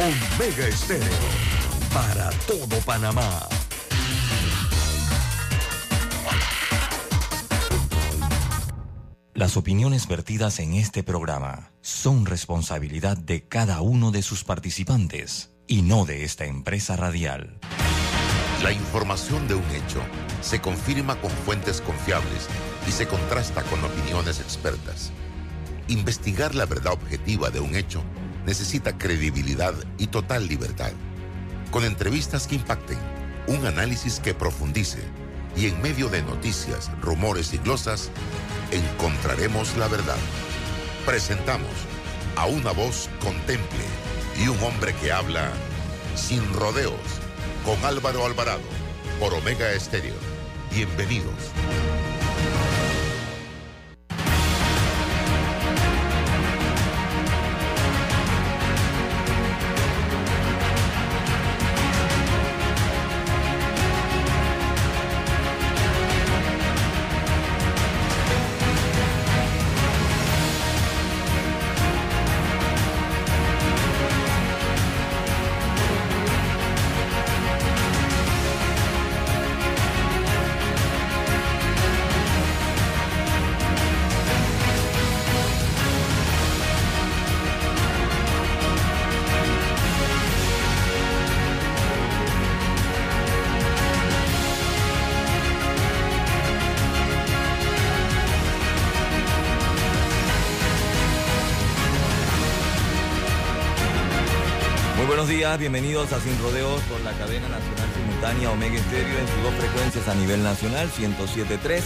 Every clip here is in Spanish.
Omega Estéreo. Para todo Panamá. Las opiniones vertidas en este programa son responsabilidad de cada uno de sus participantes y no de esta empresa radial. La información de un hecho se confirma con fuentes confiables y se contrasta con opiniones expertas. Investigar la verdad objetiva de un hecho necesita credibilidad y total libertad. Con entrevistas que impacten, un análisis que profundice y en medio de noticias, rumores y glosas, encontraremos la verdad. Presentamos a una voz contemple y un hombre que habla sin rodeos con Álvaro Alvarado por Omega Estéreo. Bienvenidos. Bienvenidos a Sin Rodeos por la cadena nacional simultánea Omega Estéreo en sus dos frecuencias a nivel nacional, 107.3,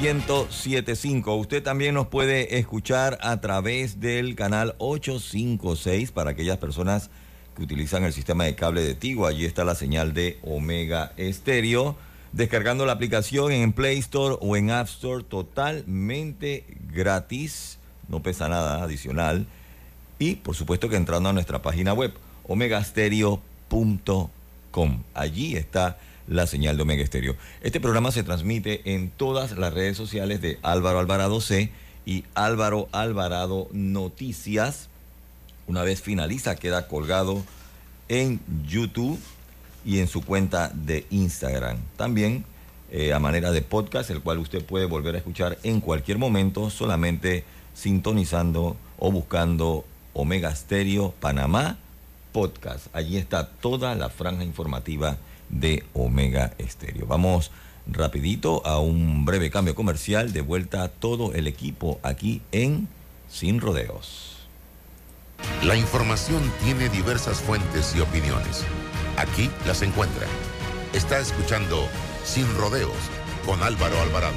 107.5. Usted también nos puede escuchar a través del canal 856 para aquellas personas que utilizan el sistema de cable de Tigo. Allí está la señal de Omega Estéreo. Descargando la aplicación en Play Store o en App Store totalmente gratis, no pesa nada adicional. Y por supuesto que entrando a nuestra página web omegastereo.com. Allí está la señal de Omega. Este programa se transmite en todas las redes sociales de Álvaro Alvarado C y Álvaro Alvarado Noticias. Una vez finaliza, queda colgado en YouTube y en su cuenta de Instagram. También eh, a manera de podcast, el cual usted puede volver a escuchar en cualquier momento, solamente sintonizando o buscando Omega Stereo Panamá Podcast. Allí está toda la franja informativa de Omega Stereo. Vamos rapidito a un breve cambio comercial, de vuelta a todo el equipo aquí en Sin Rodeos. La información tiene diversas fuentes y opiniones. Aquí las encuentra. Está escuchando Sin Rodeos con Álvaro Alvarado.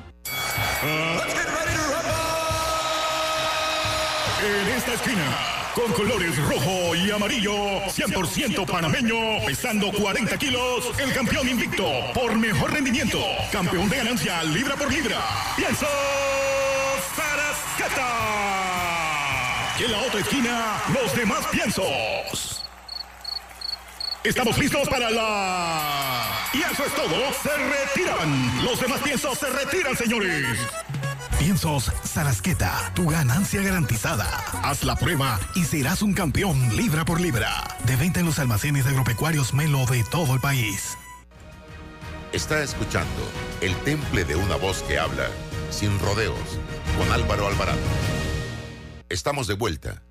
En esta esquina, con colores rojo y amarillo, 100% panameño, pesando 40 kilos, el campeón invicto por mejor rendimiento, campeón de ganancia libra por libra, Pienso Sarascata. Y en la otra esquina, los demás piensos. Estamos listos para la... Y eso es todo, se retiran. Los demás piensos se retiran, señores. Piensos Sarasqueta, tu ganancia garantizada. Haz la prueba y serás un campeón libra por libra. De venta en los almacenes agropecuarios Melo de todo el país. Está escuchando el temple de una voz que habla sin rodeos con Álvaro Alvarado. Estamos de vuelta.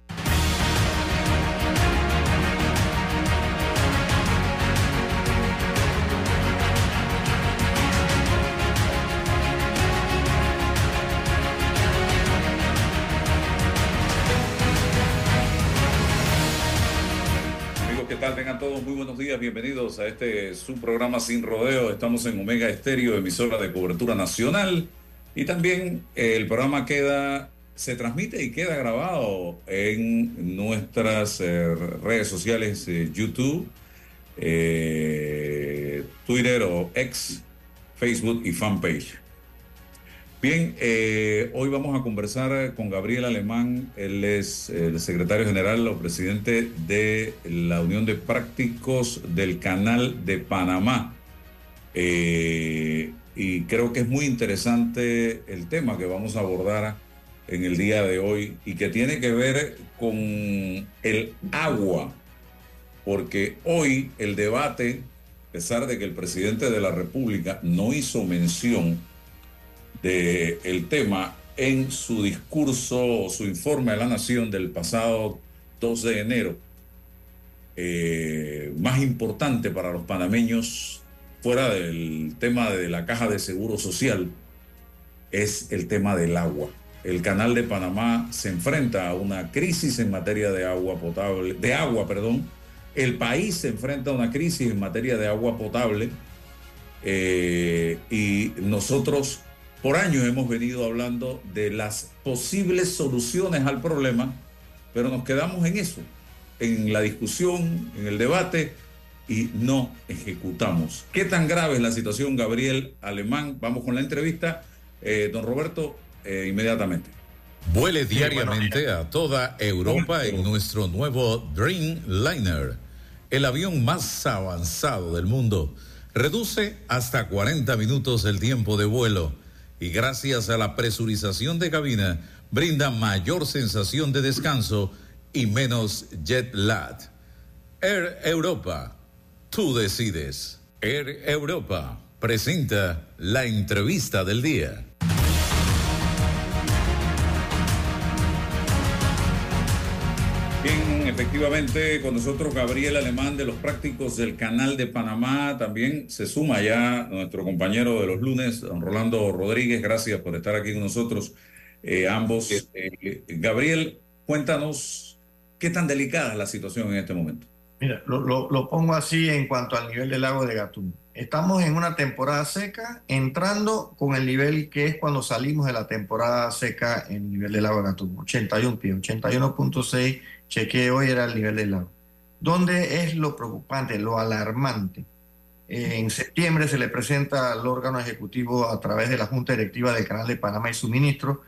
Días, bienvenidos a este su programa Sin Rodeo. Estamos en Omega Estéreo, emisora de cobertura nacional. Y también eh, el programa queda se transmite y queda grabado en nuestras eh, redes sociales, eh, YouTube, Twitter o X, Facebook y fanpage. Bien, eh, hoy vamos a conversar con Gabriel Alemán, él es el secretario general o presidente de la Unión de Prácticos del Canal de Panamá. Eh, y creo que es muy interesante el tema que vamos a abordar en el día de hoy y que tiene que ver con el agua, porque hoy el debate, a pesar de que el presidente de la República no hizo mención, del el tema en su discurso o su informe a la nación del pasado 2 de enero. Eh, más importante para los panameños, fuera del tema de la caja de seguro social, es el tema del agua. El canal de Panamá se enfrenta a una crisis en materia de agua potable, de agua, perdón. El país se enfrenta a una crisis en materia de agua potable eh, y nosotros por años hemos venido hablando de las posibles soluciones al problema, pero nos quedamos en eso, en la discusión, en el debate y no ejecutamos. ¿Qué tan grave es la situación, Gabriel Alemán? Vamos con la entrevista. Eh, don Roberto, eh, inmediatamente. Vuele diariamente a toda Europa en nuestro nuevo Dreamliner, el avión más avanzado del mundo. Reduce hasta 40 minutos el tiempo de vuelo y gracias a la presurización de cabina brinda mayor sensación de descanso y menos jet lag. Air Europa, tú decides. Air Europa presenta la entrevista del día. Efectivamente, con nosotros Gabriel Alemán de los prácticos del Canal de Panamá. También se suma ya nuestro compañero de los lunes, don Rolando Rodríguez. Gracias por estar aquí con nosotros, eh, ambos. Eh, Gabriel, cuéntanos qué tan delicada es la situación en este momento. Mira, lo, lo, lo pongo así en cuanto al nivel del lago de Gatún. Estamos en una temporada seca, entrando con el nivel que es cuando salimos de la temporada seca en el nivel del lago de Gatún, 81 pies, 81.6 chequeé hoy era el nivel del lago. ¿Dónde es lo preocupante, lo alarmante? En septiembre se le presenta al órgano ejecutivo a través de la Junta Directiva del Canal de Panamá y su ministro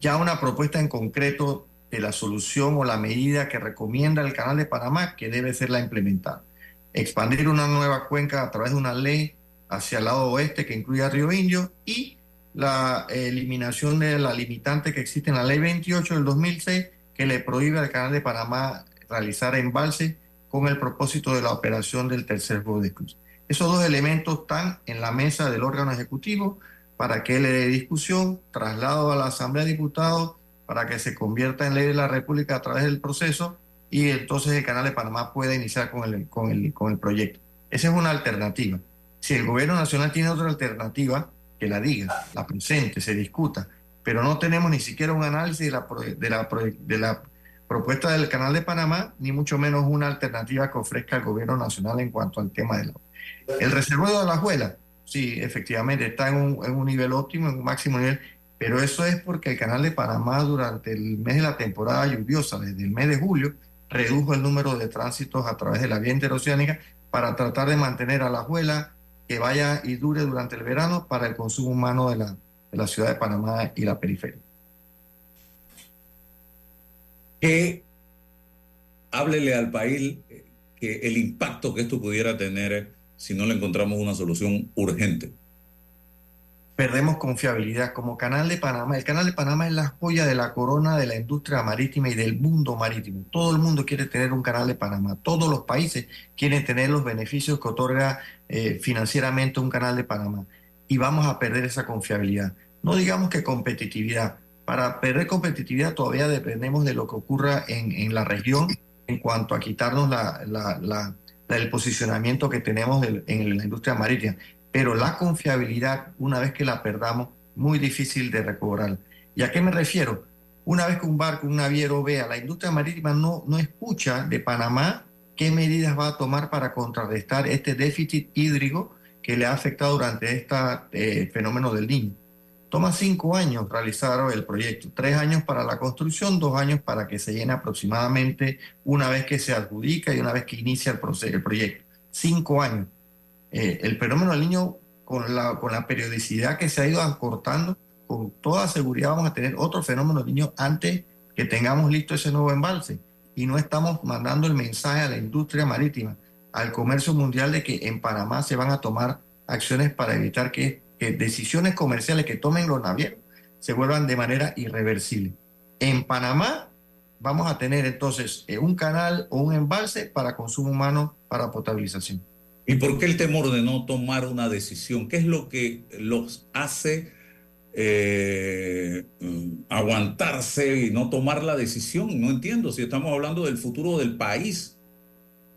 ya una propuesta en concreto de la solución o la medida que recomienda el Canal de Panamá que debe ser la implementada. Expandir una nueva cuenca a través de una ley hacia el lado oeste que incluya Río Indio y la eliminación de la limitante que existe en la ley 28 del 2006 que le prohíbe al Canal de Panamá realizar embalse con el propósito de la operación del tercer de cruz. Esos dos elementos están en la mesa del órgano ejecutivo para que le dé discusión, traslado a la Asamblea de Diputados para que se convierta en ley de la República a través del proceso y entonces el Canal de Panamá pueda iniciar con el, con el, con el proyecto. Esa es una alternativa. Si el gobierno nacional tiene otra alternativa, que la diga, la presente, se discuta pero no tenemos ni siquiera un análisis de la, propuesta del Canal de Panamá, ni mucho menos una alternativa que ofrezca el gobierno nacional en cuanto al tema del. El reservorio de la Juela, sí, efectivamente, está en un, en un nivel óptimo, en un máximo nivel, pero eso es porque el Canal de Panamá durante el mes de la temporada lluviosa, desde el mes de julio, redujo el número de tránsitos a través de la vía interoceánica para tratar de mantener a la Juela que vaya y dure durante el verano para el consumo humano de la, la ciudad de Panamá y la periferia. Que háblele al país que el impacto que esto pudiera tener si no le encontramos una solución urgente. Perdemos confiabilidad como Canal de Panamá. El Canal de Panamá es la joya de la corona de la industria marítima y del mundo marítimo. Todo el mundo quiere tener un Canal de Panamá. Todos los países quieren tener los beneficios que otorga eh, financieramente un Canal de Panamá y vamos a perder esa confiabilidad. No digamos que competitividad. Para perder competitividad todavía dependemos de lo que ocurra en, en la región en cuanto a quitarnos la, la, el posicionamiento que tenemos en, en la industria marítima. Pero la confiabilidad, una vez que la perdamos, muy difícil de recobrar. ¿Y a qué me refiero? Una vez que un barco, un naviero vea, la industria marítima no, no escucha de Panamá qué medidas va a tomar para contrarrestar este déficit hídrico que le ha afectado durante este fenómeno del niño. Toma cinco años realizar el proyecto, tres años para la construcción, dos años para que se llene aproximadamente una vez que se adjudica y una vez que inicia el, proceso, el proyecto. Cinco años. Eh, el fenómeno del niño, con la, con la periodicidad que se ha ido acortando, con toda seguridad vamos a tener otro fenómeno del niño antes que tengamos listo ese nuevo embalse. Y no estamos mandando el mensaje a la industria marítima, al comercio mundial de que en Panamá se van a tomar acciones para evitar que decisiones comerciales que tomen los navieros se vuelvan de manera irreversible. En Panamá vamos a tener entonces eh, un canal o un embalse para consumo humano para potabilización. ¿Y por qué el temor de no tomar una decisión? ¿Qué es lo que los hace eh, aguantarse y no tomar la decisión? No entiendo si estamos hablando del futuro del país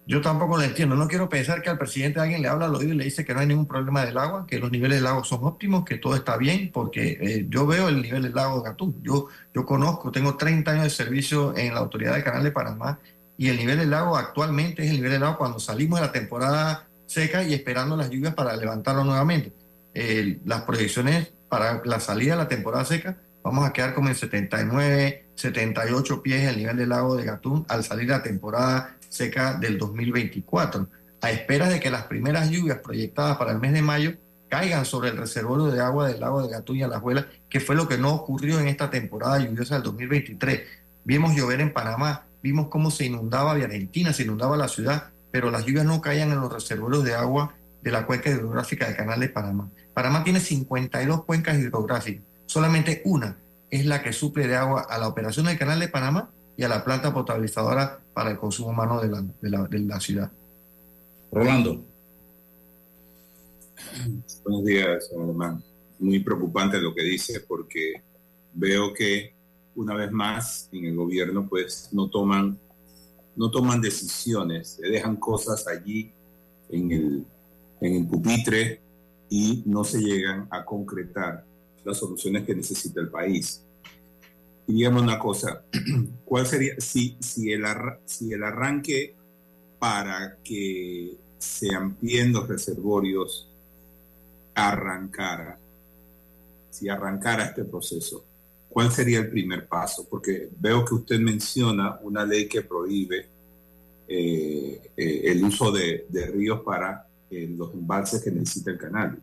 yo tampoco lo entiendo. No quiero pensar que al presidente alguien le habla al oído y le dice que no hay ningún problema del agua, que los niveles del agua son óptimos, que todo está bien, porque eh, yo veo el nivel del lago de Gatún. Yo, yo conozco, tengo 30 años de servicio en la Autoridad del Canal de Panamá y el nivel del lago actualmente es el nivel del agua cuando salimos de la temporada seca y esperando las lluvias para levantarlo nuevamente. las proyecciones para la salida de la temporada seca, vamos a quedar como en 79, 78 pies el nivel del lago de Gatún al salir la temporada seca del 2024, a espera de que las primeras lluvias proyectadas para el mes de mayo caigan sobre el reservorio de agua del lago de Gatuña, La Juela, que fue lo que no ocurrió en esta temporada lluviosa del 2023. Vimos llover en Panamá, vimos cómo se inundaba se inundaba la ciudad, pero las lluvias no caían en los reservorios de agua de la cuenca hidrográfica del canal de Panamá. Panamá tiene 52 cuencas hidrográficas, solamente una es la que suple de agua a la operación del canal de Panamá y a la planta potabilizadora para el consumo humano de la, de la, de la ciudad. Rolando. Buenos días, hermano. Muy preocupante lo que dice porque veo que una vez más en el gobierno pues no toman no toman decisiones, se dejan cosas allí en el, en el pupitre y no se llegan a concretar las soluciones que necesita el país dígame una cosa, ¿cuál sería, si, si, el, si el arranque para que se amplíen los reservorios arrancara, si arrancara este proceso, ¿cuál sería el primer paso? Porque veo que usted menciona una ley que prohíbe eh, eh, el uso de, ríos para eh, los embalses que necesita el canal.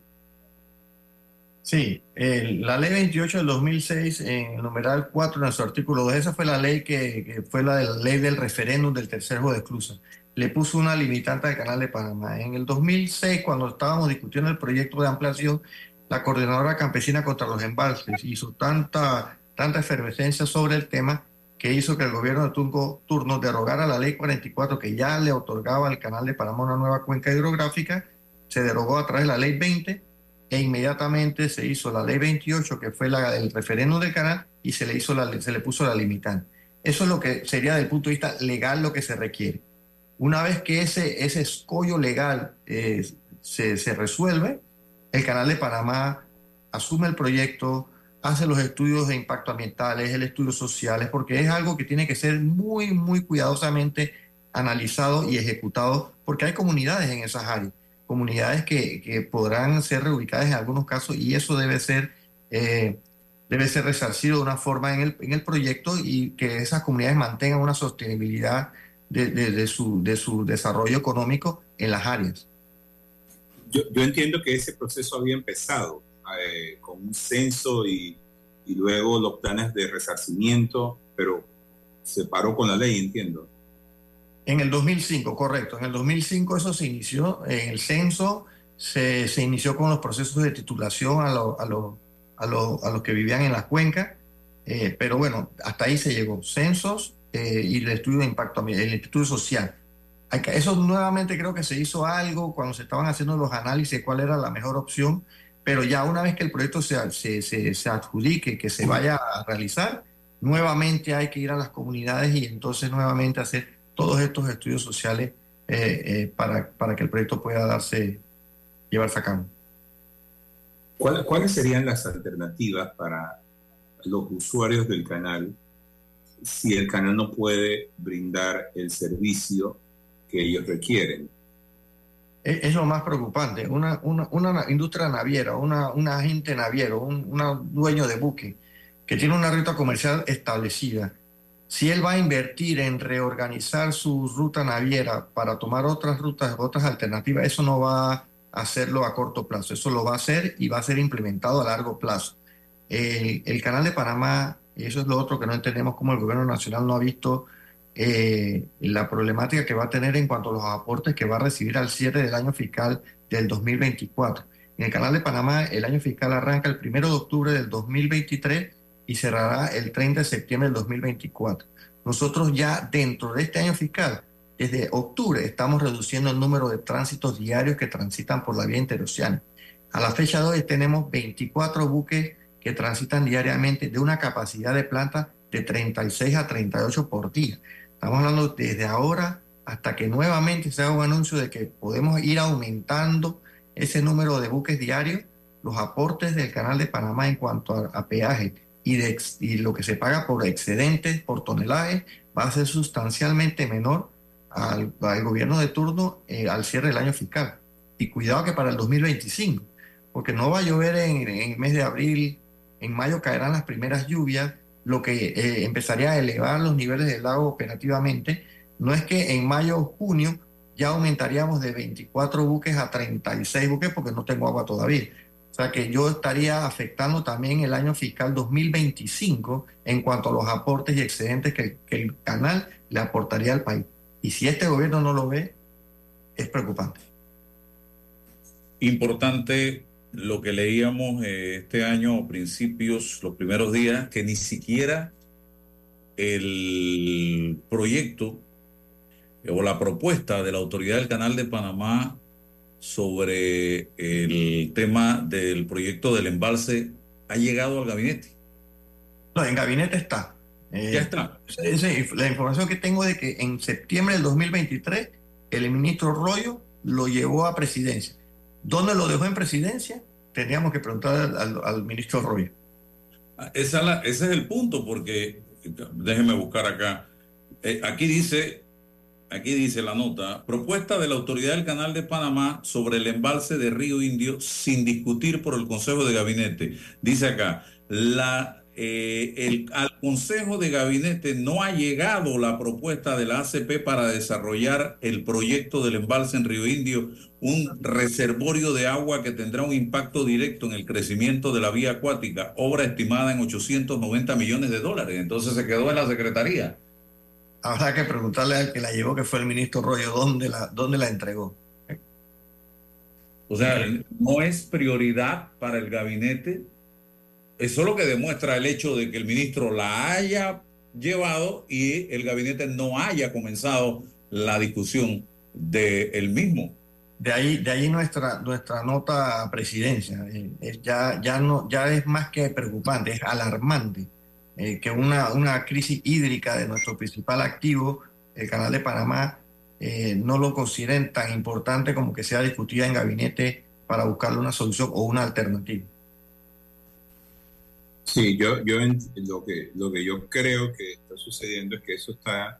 Sí, la ley 28 del 2006, en el numeral 4, en su artículo 2, esa fue la ley que, fue la, ley del referéndum del tercer de Cruz. Le puso una limitante al canal de Panamá. En el 2006, cuando estábamos discutiendo el proyecto de ampliación, la coordinadora campesina contra los embalses hizo tanta, tanta efervescencia sobre el tema que hizo que el gobierno de turno, turno derogara la ley 44 que ya le otorgaba al canal de Panamá una nueva cuenca hidrográfica, se derogó a través de la ley 20 e inmediatamente se hizo la ley 28, que fue la, el referéndum del canal, y se le, hizo se le puso la limitante. Eso es lo que sería desde el punto de vista legal lo que se requiere. Una vez que ese, ese escollo legal eh, se, se resuelve, el Canal de Panamá asume el proyecto, hace los estudios de impacto ambientales, el estudio sociales, porque es algo que tiene que ser muy, muy cuidadosamente analizado y ejecutado, porque hay comunidades en esas áreas comunidades que, podrán ser reubicadas en algunos casos y eso debe ser, eh, debe ser resarcido de una forma en el, en el proyecto y que esas comunidades mantengan una sostenibilidad de, su, de su desarrollo económico en las áreas. Yo, entiendo que ese proceso había empezado eh, con un censo y, y luego los planes de resarcimiento, pero se paró con la ley, entiendo. En el 2005, correcto. En el 2005 eso se inició, en el censo se, se inició con los procesos de titulación a, lo, a, lo, a, a los que vivían en la cuenca, eh, pero bueno, hasta ahí se llegó. Censos eh, y el estudio de impacto, el estudio social. Eso nuevamente creo que se hizo algo cuando se estaban haciendo los análisis de cuál era la mejor opción, pero ya una vez que el proyecto se, se, se, se adjudique, que se vaya a realizar, nuevamente hay que ir a las comunidades y entonces nuevamente hacer todos estos estudios sociales eh, eh, para, para, que el proyecto pueda darse, llevarse a cabo. ¿Cuáles serían las alternativas para los usuarios del canal si el canal no puede brindar el servicio que ellos requieren? es, es lo más preocupante. Una, una, una industria naviera, una, un agente naviero, un una dueño de buque que tiene una ruta comercial establecida, si él va a invertir en reorganizar su ruta naviera para tomar otras rutas, otras alternativas, eso no va a hacerlo a corto plazo, eso lo va a hacer y va a ser implementado a largo plazo. El, el canal de Panamá, eso es lo otro que no entendemos, como el gobierno nacional no ha visto eh, la problemática que va a tener en cuanto a los aportes que va a recibir al cierre del año fiscal del 2024. En el canal de Panamá, el año fiscal arranca el 1 de octubre del 2023 y cerrará el 30 de septiembre del 2024. Nosotros ya dentro de este año fiscal, desde octubre, estamos reduciendo el número de tránsitos diarios que transitan por la vía interoceánica. A la fecha de hoy tenemos 24 buques que transitan diariamente de una capacidad de planta de 36 a 38 por día. Estamos hablando desde ahora hasta que nuevamente se haga un anuncio de que podemos ir aumentando ese número de buques diarios, los aportes del canal de Panamá en cuanto a, a peaje y, de, y lo que se paga por excedentes, por tonelaje, va a ser sustancialmente menor al, al gobierno de turno eh, al cierre del año fiscal. Y cuidado que para el 2025, porque no va a llover en, en el mes de abril, en mayo caerán las primeras lluvias, lo que eh, empezaría a elevar los niveles del lago operativamente. No es que en mayo o junio ya aumentaríamos de 24 buques a 36 buques porque no tengo agua todavía sea que yo estaría afectando también el año fiscal 2025 en cuanto a los aportes y excedentes que, el canal le aportaría al país. Y si este gobierno no lo ve, es preocupante. Importante lo que leíamos eh, este año, principios, los primeros días, que ni siquiera el proyecto o la propuesta de la autoridad del Canal de Panamá sobre el tema del proyecto del embalse ha llegado al gabinete. No, en gabinete está. Eh, ya está. Sí, la información que tengo es de que en septiembre del 2023 el ministro Rollo lo llevó a presidencia. ¿Dónde lo dejó en presidencia? Teníamos que preguntar al, ministro Rollo. Ah, esa la, ese es el punto, porque déjeme buscar acá. Eh, aquí dice aquí dice la nota, propuesta de la autoridad del Canal de Panamá sobre el embalse de Río Indio sin discutir por el Consejo de Gabinete. Dice acá, la, eh, al Consejo de Gabinete no ha llegado la propuesta de la ACP para desarrollar el proyecto del embalse en Río Indio, un reservorio de agua que tendrá un impacto directo en el crecimiento de la vía acuática, obra estimada en 890 millones de dólares. Entonces se quedó en la Secretaría habrá que preguntarle al que la llevó, que fue el ministro Rollo, dónde la, dónde la entregó. O sea, no es prioridad para el gabinete. Eso es lo que demuestra el hecho de que el ministro la haya llevado y el gabinete no haya comenzado la discusión del el mismo. De ahí, de ahí nuestra, nuestra nota a presidencia. Eh, ya, ya, no, ya es más que preocupante, es alarmante eh, que una, una crisis hídrica de nuestro principal activo, el Canal de Panamá, eh, no lo consideren tan importante como que sea discutida en gabinete para buscarle una solución o una alternativa. Sí, yo, yo lo, que, lo que yo creo que está sucediendo es que eso está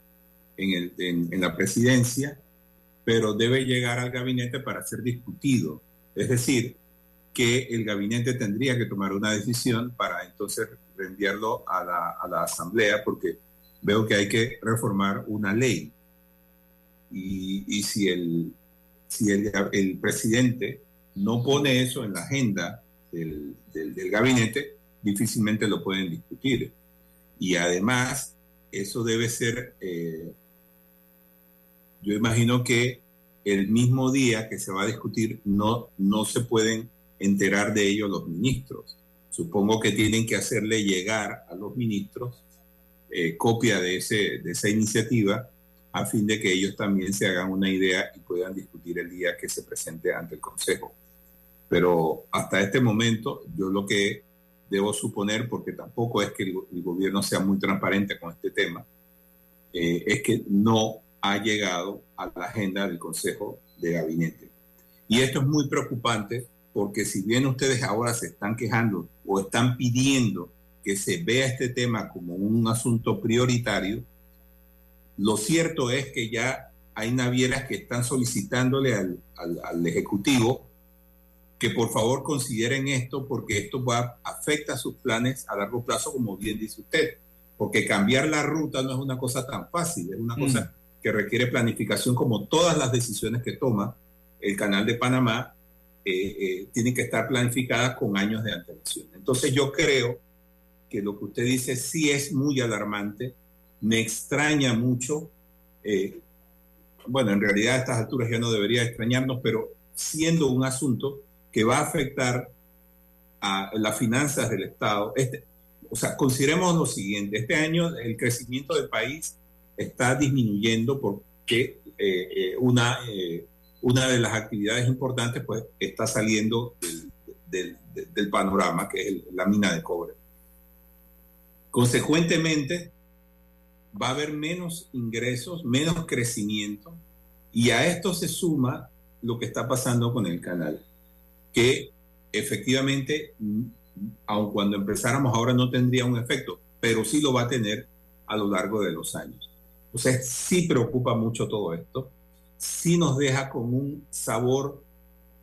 en, el, en la presidencia, pero debe llegar al gabinete para ser discutido. Es decir, que el gabinete tendría que tomar una decisión para entonces enviarlo a la, a la Asamblea porque veo que hay que reformar una ley. Y, y si, el, si el, el, presidente no pone eso en la agenda del, del, del, gabinete, difícilmente lo pueden discutir. Y además, eso debe ser, eh, yo imagino que el mismo día que se va a discutir no, no se pueden enterar de ello los ministros. Supongo que tienen que hacerle llegar a los ministros eh, copia de, ese, de esa iniciativa a fin de que ellos también se hagan una idea y puedan discutir el día que se presente ante el Consejo. Pero hasta este momento yo lo que debo suponer, porque tampoco es que el, gobierno sea muy transparente con este tema, eh, es que no ha llegado a la agenda del Consejo de Gabinete. Y esto es muy preocupante porque si bien ustedes ahora se están quejando o están pidiendo que se vea este tema como un asunto prioritario, lo cierto es que ya hay navieras que están solicitándole al, al- al Ejecutivo que por favor consideren esto porque esto va, afecta sus planes a largo plazo, como bien dice usted. Porque cambiar la ruta no es una cosa tan fácil, es una cosa que requiere planificación como todas las decisiones que toma el canal de Panamá, eh, eh, tienen que estar planificadas con años de antelación. Entonces yo creo que lo que usted dice sí es muy alarmante, me extraña mucho, eh, bueno, en realidad a estas alturas ya no debería extrañarnos, pero siendo un asunto que va a afectar a las finanzas del Estado, este, o sea, consideremos lo siguiente, este año el crecimiento del país está disminuyendo porque eh, una, una de las actividades importantes pues está saliendo del, panorama, que es la mina de cobre. Consecuentemente, va a haber menos ingresos, menos crecimiento, y a esto se suma lo que está pasando con el canal, que efectivamente, aun cuando empezáramos ahora no tendría un efecto, pero sí lo va a tener a lo largo de los años. Entonces, sí preocupa mucho todo esto, sí nos deja con un sabor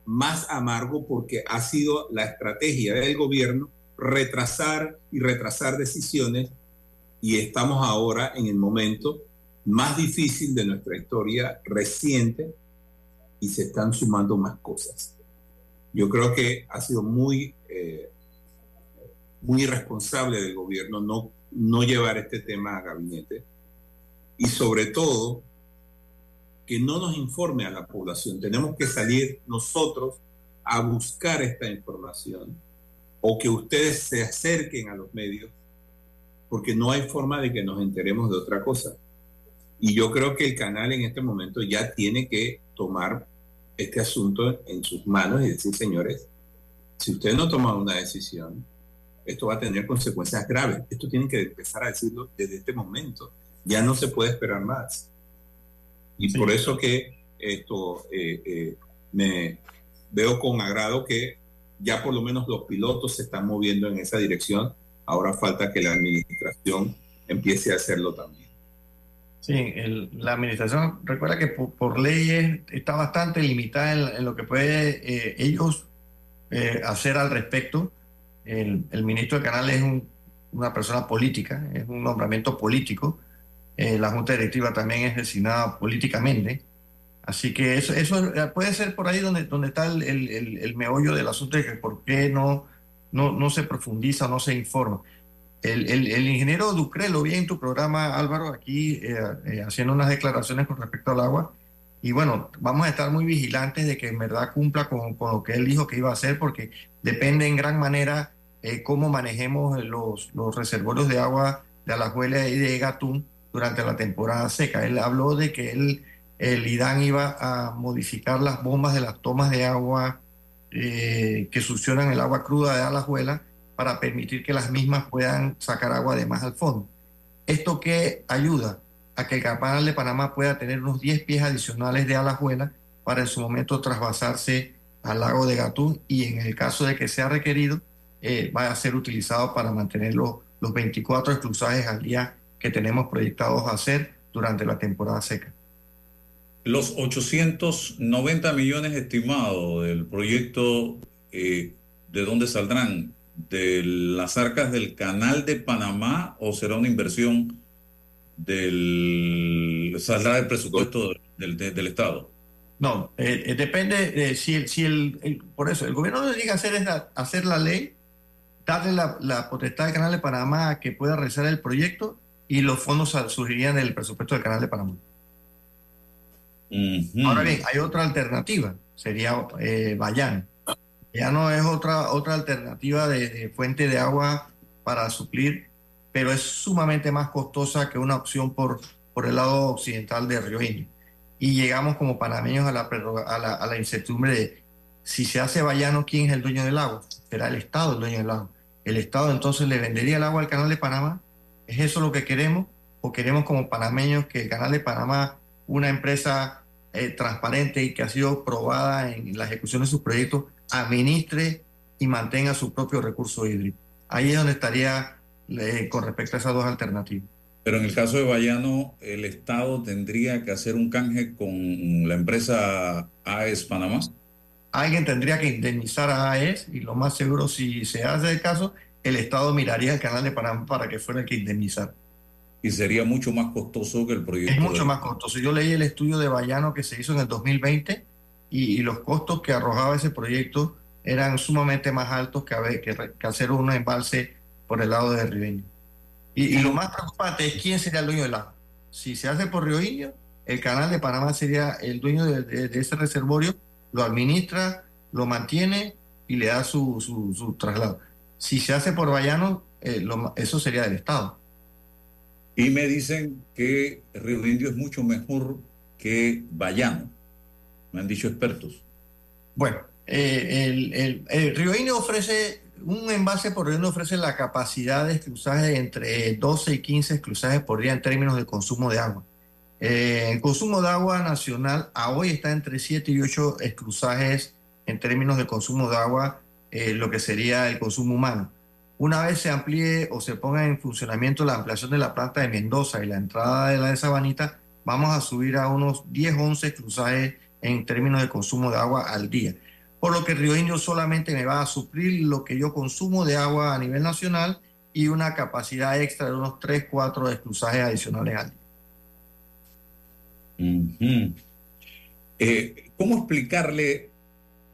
más amargo porque ha sido la estrategia del gobierno retrasar y retrasar decisiones y estamos ahora en el momento más difícil de nuestra historia reciente y se están sumando más cosas. Yo creo que ha sido muy, eh, muy irresponsable del gobierno no, no llevar este tema a gabinete y sobre todo que no nos informe a la población. Tenemos que salir nosotros a buscar esta información o que ustedes se acerquen a los medios porque no hay forma de que nos enteremos de otra cosa. Y yo creo que el canal en este momento ya tiene que tomar este asunto en sus manos y decir, señores, si ustedes no toman una decisión, esto va a tener consecuencias graves. Esto tienen que empezar a decirlo desde este momento. Ya no se puede esperar más. Y por eso que esto eh, eh, me veo con agrado que ya por lo menos los pilotos se están moviendo en esa dirección. Ahora falta que la administración empiece a hacerlo también. Sí, el- la administración, recuerda que por, por leyes está bastante limitada en, en lo que puede eh, ellos eh, hacer al respecto. El, el ministro del canal es un- una persona política, es un nombramiento político. Eh, la junta directiva también es designada políticamente. Así que eso, eso eh, puede ser por ahí donde, donde está el, el- meollo del asunto de que por qué no, no, no se profundiza, no se informa. El, el- ingeniero Ducre lo vi en tu programa, Álvaro, aquí eh, eh, haciendo unas declaraciones con respecto al agua. Y bueno, vamos a estar muy vigilantes de que en verdad cumpla con, con lo que él dijo que iba a hacer, porque depende en gran manera cómo manejemos los, los reservorios de agua de Alajuela y de Gatún durante la temporada seca. Él habló de que él, el IDAN iba a modificar las bombas de las tomas de agua eh, que succionan el agua cruda de Alajuela para permitir que las mismas puedan sacar agua de más al fondo. ¿Esto que ayuda? A que el canal de Panamá pueda tener unos 10 pies adicionales de Alajuela para en su momento trasvasarse al lago de Gatún y en el caso de que sea requerido, eh, va a ser utilizado para mantener los, los 24 exclusajes al día que tenemos proyectados hacer durante la temporada seca. Los 890 millones estimados del proyecto, eh, ¿de dónde saldrán? ¿De las arcas del canal de Panamá o será una inversión del... saldrá del presupuesto del, del- del Estado? No, eh, eh, depende de si, el, si el, el- por eso, el gobierno lo que tiene que hacer es la- hacer la ley, darle la, la potestad al Canal de Panamá que pueda realizar el proyecto y los fondos surgirían del presupuesto del Canal de Panamá. Ahora bien, hay otra alternativa, sería eh, Bayán. Ya no es otra, otra alternativa de, de fuente de agua para suplir, pero es sumamente más costosa que una opción por, por el lado occidental de Río Indio. Y llegamos como panameños a la, prerroga- a la, a la incertidumbre de si se hace Bayano, ¿quién es el dueño del agua? Será el Estado el dueño del agua. ¿El Estado entonces le vendería el agua al Canal de Panamá? ¿Es eso lo que queremos? ¿O queremos como panameños que el Canal de Panamá, una empresa eh, transparente y que ha sido probada en la ejecución de sus proyectos, administre y mantenga su propio recurso hídrico? Ahí es donde estaría eh, con respecto a esas dos alternativas. Pero en el caso de Bayano, el Estado tendría que hacer un canje con la empresa AES Panamá. Alguien tendría que indemnizar a AES y lo más seguro, si se hace el caso, el Estado miraría el canal de Panamá para que fuera el que indemnizar. Y sería mucho más costoso que el proyecto. Es mucho de- más costoso. Yo leí el estudio de Bayano que se hizo en el 2020 y, y los costos que arrojaba ese proyecto eran sumamente más altos que, haber- que, que hacer un embalse por el lado de Ribeño. Y, y lo más preocupante es quién sería el dueño del agua. Si se hace por Río Indio, el canal de Panamá sería el dueño de, de- de ese reservorio, lo administra, lo mantiene y le da su, su- su traslado. Si se hace por Bayano, eh, lo eso sería del Estado. Y me dicen que Río Indio es mucho mejor que Bayano. Me han dicho expertos. Bueno, eh, el, el- el Río Indio ofrece, un envase por Río Indio ofrece la capacidad de esclusaje entre 12 y 15 esclusajes por día en términos de consumo de agua. Eh, el consumo de agua nacional a hoy está entre 7 y 8 esclusajes en términos de consumo de agua, eh, lo que sería el consumo humano. Una vez se amplíe o se ponga en funcionamiento la ampliación de la planta de Mendoza y la entrada de la de Sabanita, vamos a subir a unos 10 11 cruzajes en términos de consumo de agua al día. Por lo que Río Indio solamente me va a suplir lo que yo consumo de agua a nivel nacional y una capacidad extra de unos 3, 4 cruzajes adicionales al día. Eh, ¿Cómo explicarle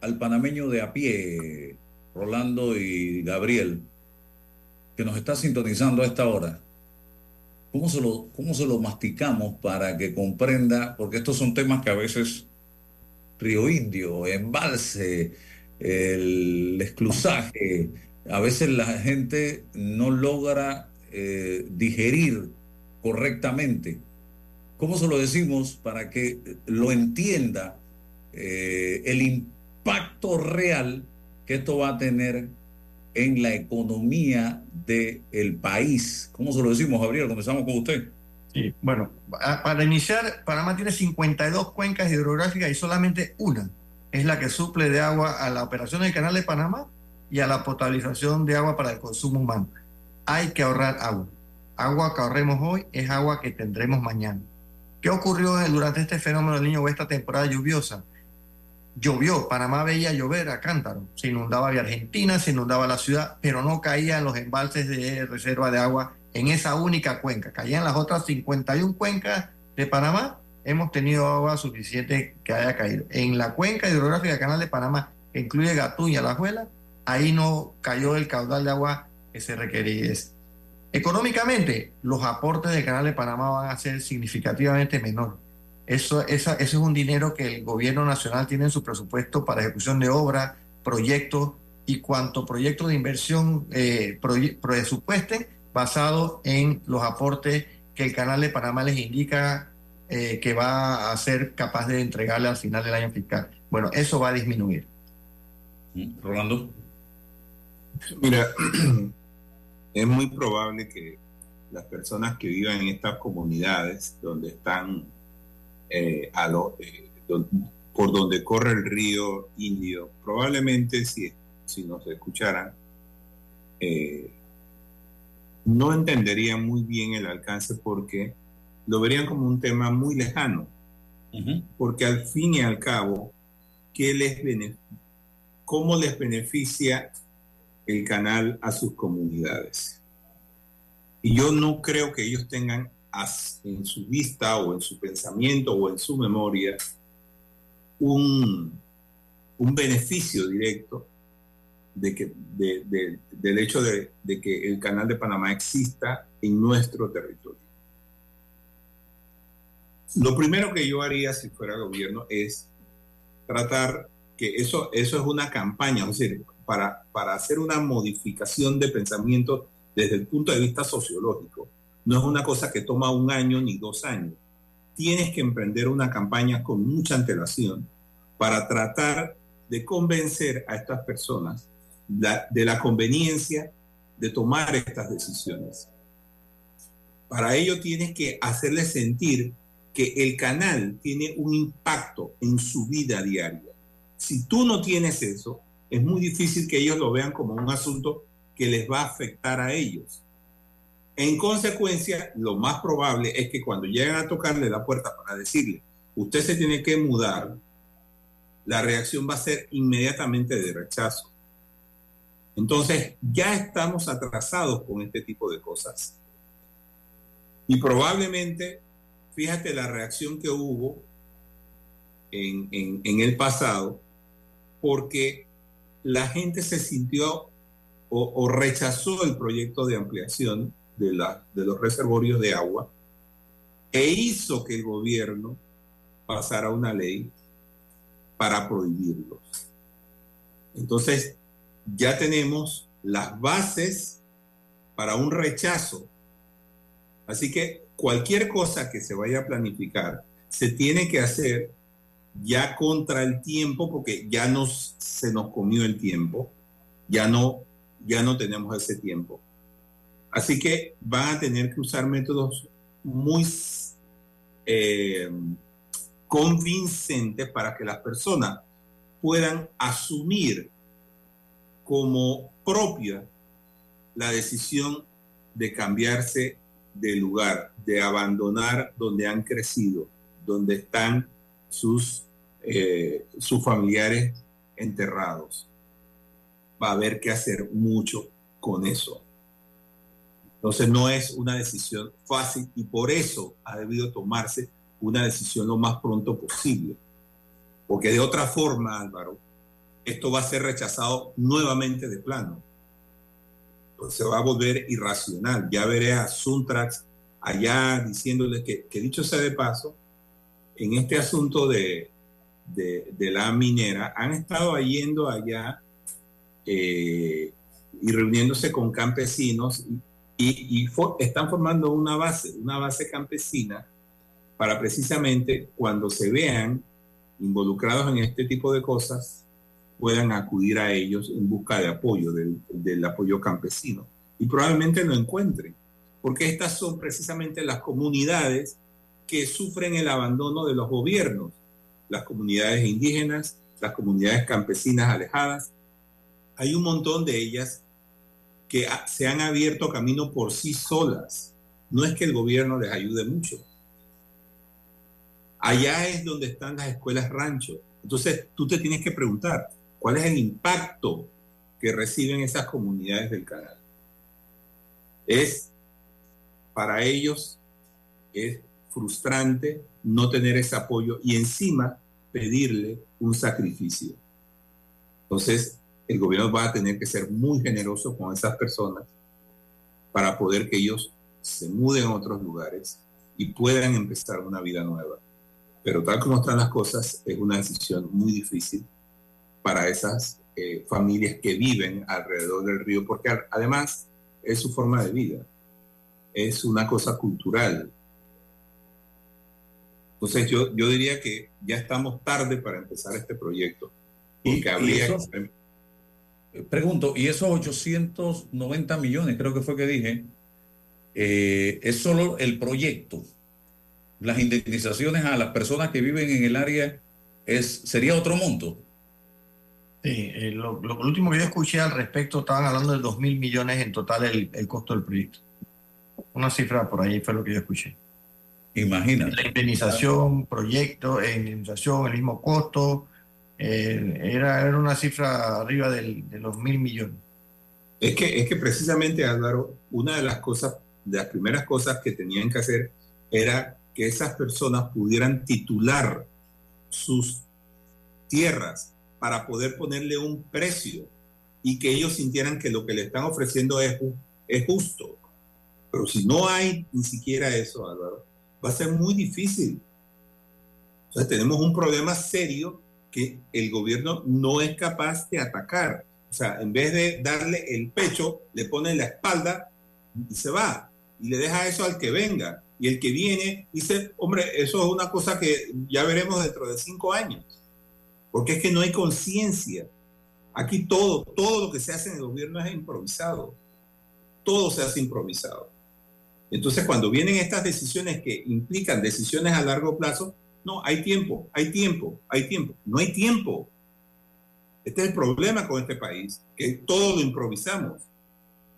al panameño de a pie, Rolando y Gabriel, que nos está sintonizando a esta hora? ¿Cómo se lo, cómo se lo masticamos para que comprenda? Porque estos son temas que a veces Río Indio, embalse, el esclusaje, a veces la gente no logra eh, digerir correctamente. ¿Cómo se lo decimos para que lo entienda eh, el impacto real que esto va a tener en la economía del país? ¿Cómo se lo decimos, Gabriel? Comenzamos con usted. Sí, bueno, para iniciar, Panamá tiene 52 cuencas hidrográficas y solamente una es la que suple de agua a la operación del Canal de Panamá y a la potabilización de agua para el consumo humano. Hay que ahorrar agua. Agua que ahorremos hoy es agua que tendremos mañana. ¿Qué ocurrió durante este fenómeno del niño o esta temporada lluviosa? Llovió, Panamá veía llover a cántaro, se inundaba de Argentina, se inundaba la ciudad, pero no caían los embalses de reserva de agua en esa única cuenca. Caían las otras 51 cuencas de Panamá, hemos tenido agua suficiente que haya caído. En la cuenca hidrográfica del Canal de Panamá, que incluye Gatuña, La Juela, ahí no cayó el caudal de agua que se requería. Económicamente, los aportes del Canal de Panamá van a ser significativamente menores. Eso, esa- ese es un dinero que el gobierno nacional tiene en su presupuesto para ejecución de obras, proyectos y cuanto proyectos de inversión eh, proye- presupuesten basado en los aportes que el Canal de Panamá les indica eh, que va a ser capaz de entregarle al final del año fiscal. Bueno, eso va a disminuir. Rolando. Mira, es muy probable que las personas que vivan en estas comunidades donde están eh, a lo- eh, por donde corre el río Indio, probablemente si, si nos escucharan, eh, no entenderían muy bien el alcance porque lo verían como un tema muy lejano. Porque al fin y al cabo, ¿qué les ¿cómo les beneficia el canal a sus comunidades? Y yo no creo que ellos tengan en su vista o en su pensamiento o en su memoria un, un beneficio directo de que, de- de- del hecho de, de que el canal de Panamá exista en nuestro territorio. Lo primero que yo haría si fuera gobierno es tratar que eso, eso es una campaña, es decir, para, para hacer una modificación de pensamiento desde el punto de vista sociológico. No es una cosa que toma un año ni dos años. Tienes que emprender una campaña con mucha antelación para tratar de convencer a estas personas de la conveniencia de tomar estas decisiones. Para ello tienes que hacerles sentir que el canal tiene un impacto en su vida diaria. Si tú no tienes eso, es muy difícil que ellos lo vean como un asunto que les va a afectar a ellos. En consecuencia, lo más probable es que cuando lleguen a tocarle la puerta para decirle, usted se tiene que mudar, la reacción va a ser inmediatamente de rechazo. Entonces, ya estamos atrasados con este tipo de cosas. Y probablemente, fíjate la reacción que hubo en, en el pasado, porque la gente se sintió o, rechazó el proyecto de ampliación de, la, de los reservorios de agua e hizo que el gobierno pasara una ley para prohibirlos. Entonces, ya tenemos las bases para un rechazo. Así que cualquier cosa que se vaya a planificar se tiene que hacer ya contra el tiempo, porque ya nos, se nos comió el tiempo, ya no, ya no tenemos ese tiempo. Así que van a tener que usar métodos muy eh, convincentes para que las personas puedan asumir como propia la decisión de cambiarse de lugar, de abandonar donde han crecido, donde están sus, eh, sus familiares enterrados. Va a haber que hacer mucho con eso. Entonces no es una decisión fácil y por eso ha debido tomarse una decisión lo más pronto posible. Porque de otra forma, Álvaro, esto va a ser rechazado nuevamente de plano. Pues se va a volver irracional. Ya veré a Suntrax allá diciéndole que, dicho sea de paso, en este asunto de, de, la minera, han estado yendo allá eh, y reuniéndose con campesinos y, están formando una base, una base campesina para precisamente cuando se vean involucrados en este tipo de cosas, puedan acudir a ellos en busca de apoyo, del, del apoyo campesino. Y probablemente lo encuentren, porque estas son precisamente las comunidades que sufren el abandono de los gobiernos, las comunidades indígenas, las comunidades campesinas alejadas. Hay un montón de ellas que se han abierto camino por sí solas. No es que el gobierno les ayude mucho. Allá es donde están las escuelas rancho. Entonces tú te tienes que preguntar, ¿cuál es el impacto que reciben esas comunidades del canal? Es para ellos, es frustrante no tener ese apoyo y encima pedirle un sacrificio. Entonces, el gobierno va a tener que ser muy generoso con esas personas para poder que ellos se muden a otros lugares y puedan empezar una vida nueva. Pero tal como están las cosas, es una decisión muy difícil para esas eh, familias que viven alrededor del río, porque además es su forma de vida, es una cosa cultural, entonces yo, yo diría que ya estamos tarde para empezar este proyecto. Y, que habría Pregunto, ¿y esos 890 millones, creo que fue que dije, eh, es solo el proyecto? Las indemnizaciones a las personas que viven en el área es, sería otro monto. Sí, eh, lo, último que yo escuché al respecto estaban hablando de 2 mil millones en total el, el costo del proyecto. Una cifra por ahí fue lo que yo escuché. Imagínate. La indemnización, proyecto, eh, indemnización, el mismo costo, era, era una cifra arriba de los mil millones. Es que, es que precisamente, Álvaro, una de las cosas, de las primeras cosas que tenían que hacer era que esas personas pudieran titular sus tierras para poder ponerle un precio y que ellos sintieran que lo que le están ofreciendo es, es justo. Pero si no hay ni siquiera eso, Álvaro, va a ser muy difícil. O tenemos un problema serio que el gobierno no es capaz de atacar. O sea, en vez de darle el pecho, le pone la espalda y se va. Y le deja eso al que venga. Y el que viene dice, hombre, eso es una cosa que ya veremos dentro de cinco años. Porque es que no hay conciencia. Aquí todo, todo lo que se hace en el gobierno es improvisado. Todo se hace improvisado. Entonces, cuando vienen estas decisiones que implican decisiones a largo plazo, no, hay tiempo, hay tiempo, hay tiempo. No hay tiempo. Este es el problema con este país, que todo lo improvisamos.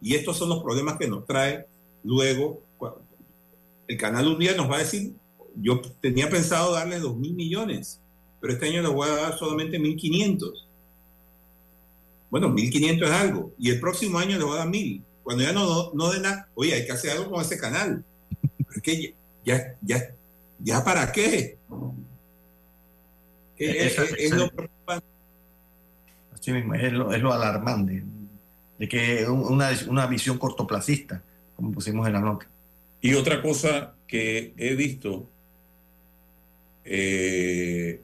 Y estos son los problemas que nos trae Luego, el canal un día nos va a decir, yo tenía pensado darle dos mil millones, pero este año les voy a dar solamente 1.500. Bueno, 1.500 es algo. Y el próximo año les voy a dar 1.000. Cuando ya no, no, den nada, oye, hay que hacer algo con ese canal. Es que ya, ya, ya, para qué. es, lo Así mismo, es lo, es lo alarmante, de que una, una visión cortoplacista, como pusimos en la nota. Y otra cosa que he visto eh,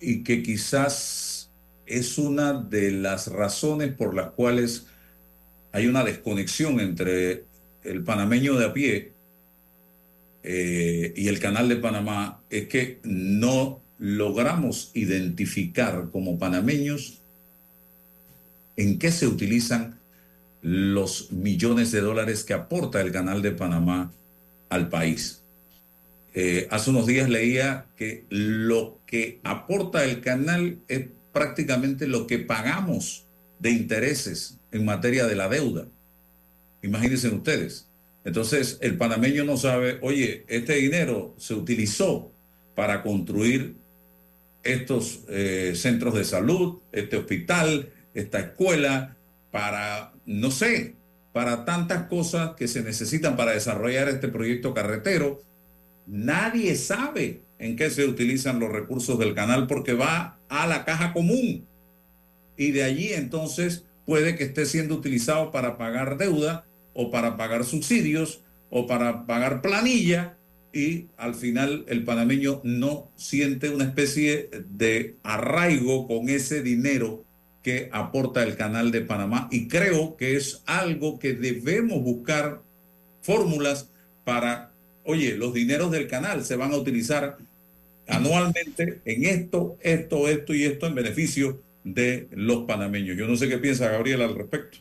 y que quizás es una de las razones por las cuales hay una desconexión entre el panameño de a pie eh, y el canal de Panamá, es que no logramos identificar como panameños en qué se utilizan los millones de dólares que aporta el canal de Panamá al país. Eh, hace unos días leía que lo que aporta el canal es prácticamente lo que pagamos de intereses en materia de la deuda. Imagínense ustedes. Entonces, el panameño no sabe, oye, este dinero se utilizó para construir estos eh, centros de salud, este hospital, esta escuela, para, no sé, para tantas cosas que se necesitan para desarrollar este proyecto carretero Nadie sabe en qué se utilizan los recursos del canal porque va a la caja común. Y de allí entonces puede que esté siendo utilizado para pagar deuda o para pagar subsidios o para pagar planilla y al final el panameño no siente una especie de arraigo con ese dinero que aporta el canal de Panamá. Y creo que es algo que debemos buscar fórmulas para oye, los dineros del canal se van a utilizar anualmente en esto, esto, esto y esto en beneficio de los panameños. Yo no sé qué piensa Gabriel al respecto.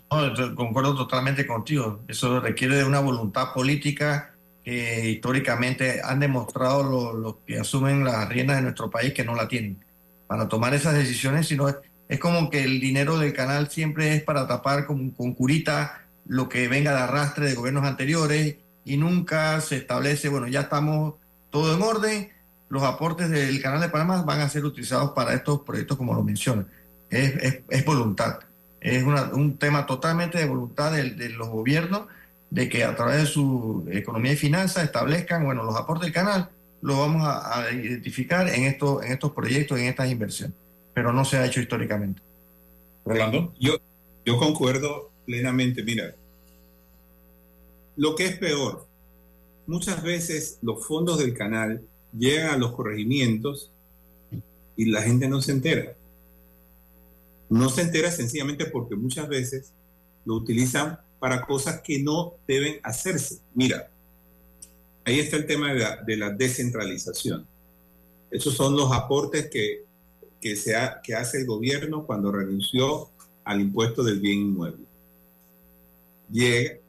concuerdo totalmente contigo. Eso requiere de una voluntad política que históricamente han demostrado los, que asumen las riendas de nuestro país que no la tienen para tomar esas decisiones, sino es, es como que el dinero del canal siempre es para tapar con, curita lo que venga de arrastre de gobiernos anteriores y nunca se establece, bueno, ya estamos todo en orden, los aportes del Canal de Panamá van a ser utilizados para estos proyectos como lo menciona. Es, es, voluntad, es un tema totalmente de voluntad de, los gobiernos de que a través de su economía y finanzas establezcan, bueno, los aportes del canal los vamos a, identificar en, esto, en estos proyectos, en estas inversiones, pero no se ha hecho históricamente. Rolando. Yo, yo concuerdo plenamente, mira, lo que es peor, muchas veces los fondos del canal llegan a los corregimientos y la gente no se entera. No se entera sencillamente porque muchas veces lo utilizan para cosas que no deben hacerse. Mira, ahí está el tema de la, descentralización. Esos son los aportes que, que, se que hace el gobierno cuando renunció al impuesto del bien inmueble. Llega,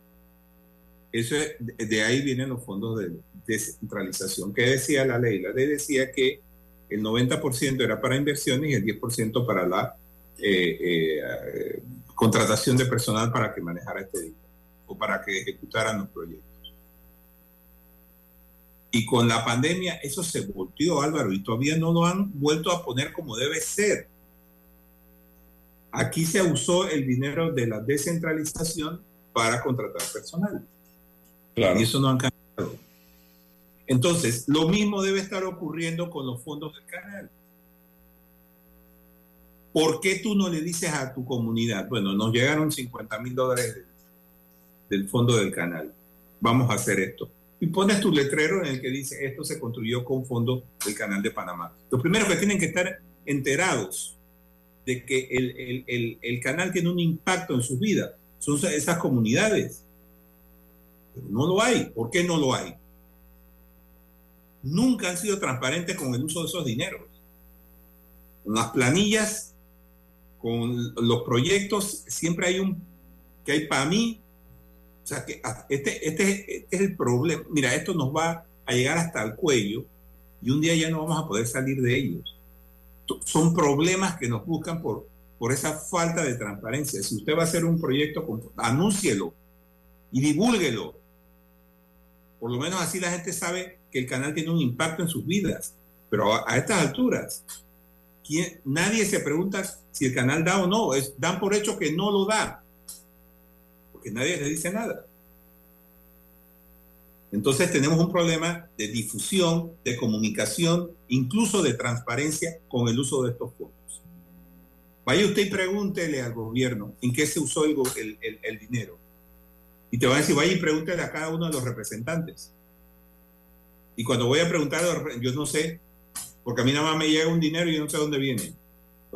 eso de ahí vienen los fondos de descentralización. ¿Qué decía la ley? La ley decía que el 90% era para inversiones y el 10% para la eh, eh, contratación de personal para que manejara este dinero o para que ejecutaran los proyectos. Y con la pandemia eso se volteó, Álvaro, y todavía no lo han vuelto a poner como debe ser. Aquí se usó el dinero de la descentralización para contratar personal. Y eso no han cambiado. Entonces, lo mismo debe estar ocurriendo con los fondos del canal. ¿Por qué tú no le dices a tu comunidad, bueno, nos llegaron 50 mil dólares del fondo del canal, vamos a hacer esto? Y pones tu letrero en el que dice, esto se construyó con fondos del canal de Panamá. Lo primero que tienen que estar enterados de que el, el, canal tiene un impacto en sus vidas son esas comunidades no lo hay. ¿Por qué no lo hay? Nunca han sido transparentes con el uso de esos dineros. Las planillas, con los proyectos, siempre hay un que hay para mí. O sea, que ah, este, este, este, es el problema. Mira, esto nos va a llegar hasta el cuello y un día ya no vamos a poder salir de ellos. Son problemas que nos buscan por, por esa falta de transparencia. Si usted va a hacer un proyecto, anúncielo y divúlguelo Por lo menos así la gente sabe que el canal tiene un impacto en sus vidas. Pero a, a estas alturas, ¿quién- nadie se pregunta si el canal da o no. Es, dan por hecho que no lo da. Porque nadie le dice nada. Entonces tenemos un problema de difusión, de comunicación, incluso de transparencia con el uso de estos fondos. Vaya usted y pregúntele al gobierno en qué se usó el, dinero. Y te van a decir, vaya y pregúntele a cada uno de los representantes. Y cuando voy a preguntar, yo no sé, porque a mí nada más me llega un dinero y yo no sé dónde viene.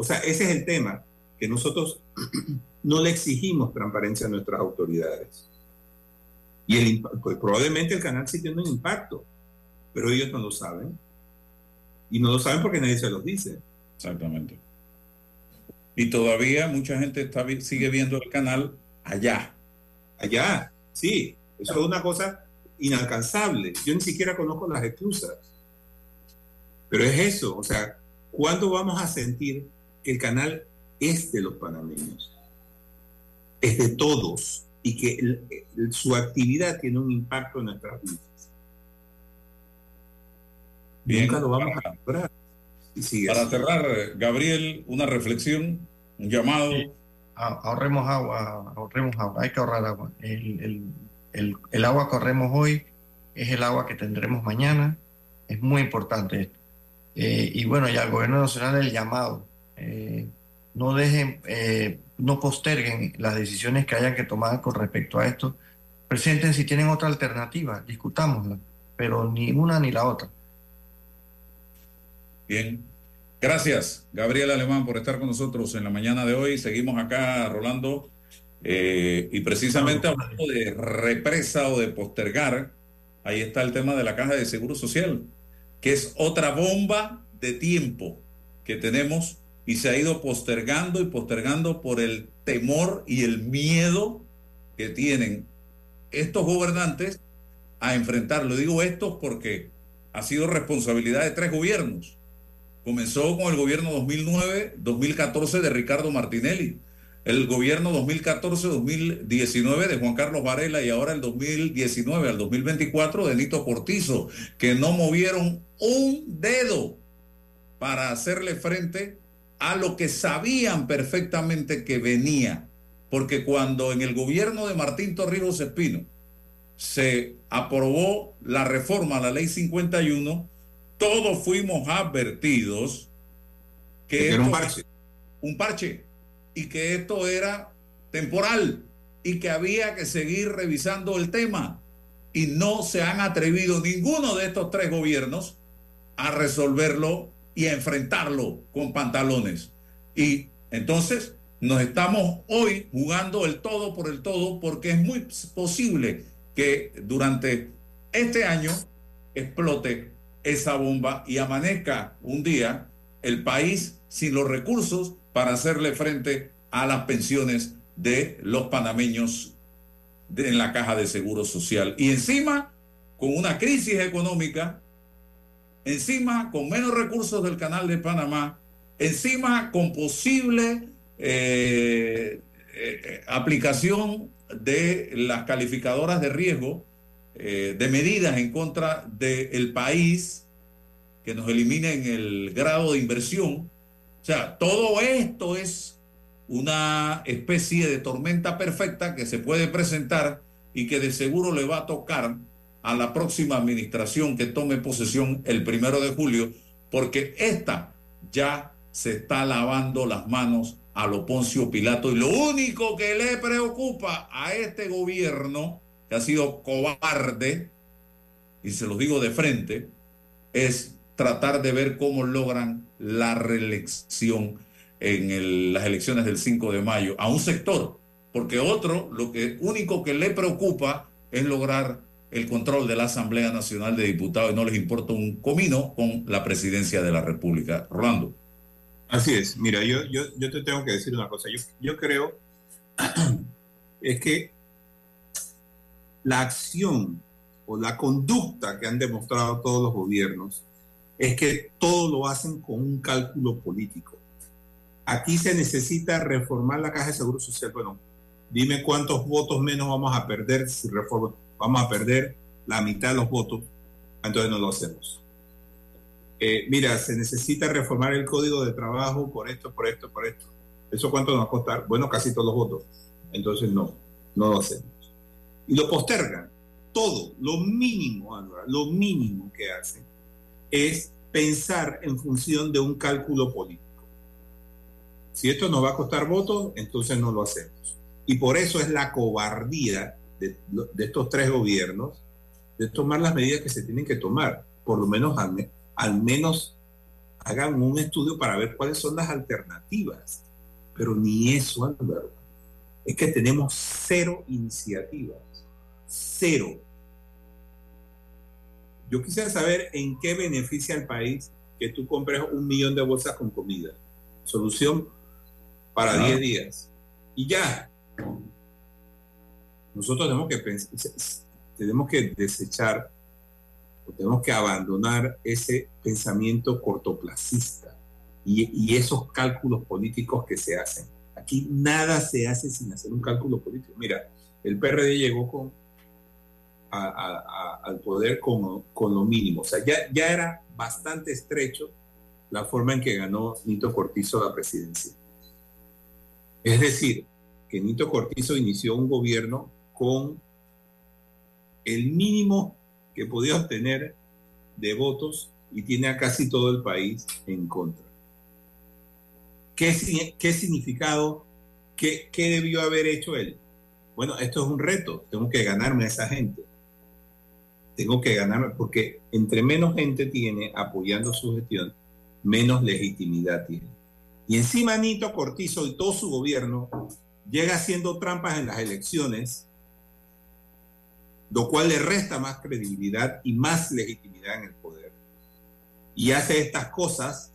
O sea, ese es el tema, que nosotros no le exigimos transparencia a nuestras autoridades. Y el, pues, probablemente el canal sí tiene un impacto, pero ellos no lo saben. Y no lo saben porque nadie se los dice. Exactamente. Y todavía mucha gente está, sigue viendo el canal allá. Allá, sí. Eso es una cosa inalcanzable. Yo ni siquiera conozco las exclusas. Pero es eso, o sea, ¿cuándo vamos a sentir que el canal es de los panameños? Es de todos y que el- el- su actividad tiene un impacto en nuestras vidas. Bien. Nunca lo vamos a sigue Para así. cerrar, Gabriel, una reflexión, un llamado. Ah- ahorremos agua, ahorremos agua, hay que ahorrar agua. El, el- el- el agua que ahorremos hoy es el agua que tendremos mañana, es muy importante esto. Eh, y bueno, ya al gobierno nacional el llamado, eh, no dejen, eh, no posterguen las decisiones que hayan que tomar con respecto a esto. Presenten si tienen otra alternativa, discutámosla, pero ni una ni la otra. Bien. Gracias, Gabriel Alemán, por estar con nosotros en la mañana de hoy. Seguimos acá, Rolando, eh, y precisamente hablando de represa o de postergar, ahí está el tema de la caja de seguro social, que es otra bomba de tiempo que tenemos y se ha ido postergando y postergando por el temor y el miedo que tienen estos gobernantes a enfrentarlo. Digo estos porque ha sido responsabilidad de tres gobiernos. Comenzó con el gobierno 2009-2014 de Ricardo Martinelli, el gobierno 2014-2019 de Juan Carlos Varela y ahora el 2019 al 2024 de Nito Cortizo, que no movieron un dedo para hacerle frente a lo que sabían perfectamente que venía. Porque cuando en el gobierno de Martín Torrijos Espino se aprobó la reforma a la ley 51, todos fuimos advertidos que Era un parche. un parche y que esto era temporal y que había que seguir revisando el tema y no se han atrevido ninguno de estos tres gobiernos a resolverlo y a enfrentarlo con pantalones. Y entonces nos estamos hoy jugando el todo por el todo porque es muy posible que durante este año explote esa bomba y amanezca un día el país sin los recursos para hacerle frente a las pensiones de los panameños en la caja de seguro social. Y encima, con una crisis económica, encima con menos recursos del canal de Panamá, encima con posible eh, eh, aplicación de las calificadoras de riesgo, eh, de medidas en contra del país que nos eliminen el grado de inversión. O sea, todo esto es una especie de tormenta perfecta que se puede presentar y que de seguro le va a tocar a la próxima administración que tome posesión el primero de julio, porque esta ya se está lavando las manos a lo Poncio Pilato. Y lo único que le preocupa a este gobierno, que ha sido cobarde, y se los digo de frente, es tratar de ver cómo logran la reelección en las elecciones del 5 de mayo a un sector, porque otro lo que único que le preocupa es lograr el control de la Asamblea Nacional de Diputados y no les importa un comino con la presidencia de la República. Rolando. Así es. Mira, yo, yo, te tengo que decir una cosa. Yo, yo creo es que la acción o la conducta que han demostrado todos los gobiernos es que todo lo hacen con un cálculo político. Aquí se necesita reformar la caja de seguro social. Bueno, dime cuántos votos menos vamos a perder si reforma. Vamos a perder la mitad de los votos, entonces no lo hacemos. Eh, mira, se necesita reformar el código de trabajo por esto, por esto, por esto. ¿Eso cuánto nos va a costar? Bueno, casi todos los votos. Entonces no, no lo hacemos. Y lo postergan. Todo, lo mínimo, Álvaro, lo mínimo que hacen es pensar en función de un cálculo político. Si esto nos va a costar votos, entonces no lo hacemos. Y por eso es la cobardía de, de estos tres gobiernos de tomar las medidas que se tienen que tomar. Por lo menos al, al menos hagan un estudio para ver cuáles son las alternativas. Pero ni eso, Álvaro. Es que tenemos cero iniciativas. Cero. Yo quisiera saber en qué beneficia al país que tú compres un millón de bolsas con comida. Solución para 10 días. Y ya. Nosotros tenemos que pensar, tenemos que desechar o tenemos que abandonar ese pensamiento cortoplacista y, y esos cálculos políticos que se hacen. Aquí nada se hace sin hacer un cálculo político. Mira, el PRD llegó con, a, a, al poder con, con, lo mínimo. O sea, ya, ya era bastante estrecho la forma en que ganó Nito Cortizo la presidencia. Es decir, que Nito Cortizo inició un gobierno con el mínimo que podía obtener de votos y tiene a casi todo el país en contra. ¿Qué, qué significado, qué, qué debió haber hecho él? Bueno, esto es un reto, tengo que ganarme a esa gente. Tengo que ganarme, porque entre menos gente tiene apoyando su gestión, menos legitimidad tiene. Y encima Nito Cortizo y todo su gobierno llega haciendo trampas en las elecciones, lo cual le resta más credibilidad y más legitimidad en el poder. Y hace estas cosas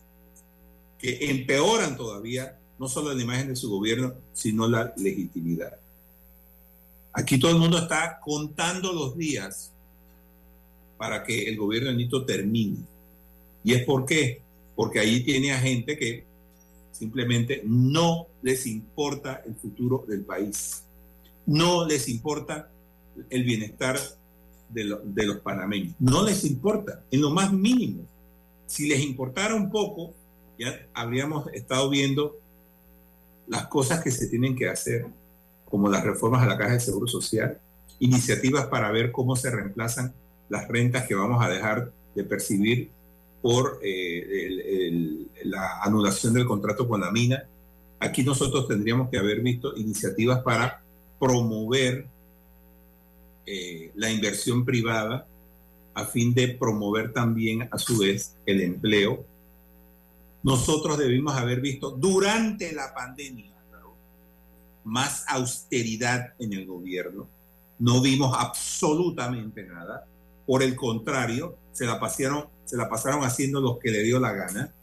que empeoran todavía no solo la imagen de su gobierno, sino la legitimidad. Aquí todo el mundo está contando los días para que el gobierno de Nito termine. ¿Y es por qué? Porque ahí tiene a gente que simplemente no les importa el futuro del país. No les importa el bienestar de, de, los panameños. No les importa, en lo más mínimo. Si les importara un poco, ya habríamos estado viendo las cosas que se tienen que hacer, como las reformas a la Caja de Seguro Social, iniciativas para ver cómo se reemplazan las rentas que vamos a dejar de percibir por eh, la anulación del contrato con la mina. Aquí nosotros tendríamos que haber visto iniciativas para promover eh, la inversión privada a fin de promover también a su vez el empleo. Nosotros debimos haber visto durante la pandemia más austeridad en el gobierno. No vimos absolutamente nada. Por el contrario, se la pasaron, se la pasaron haciendo lo que le dio la gana,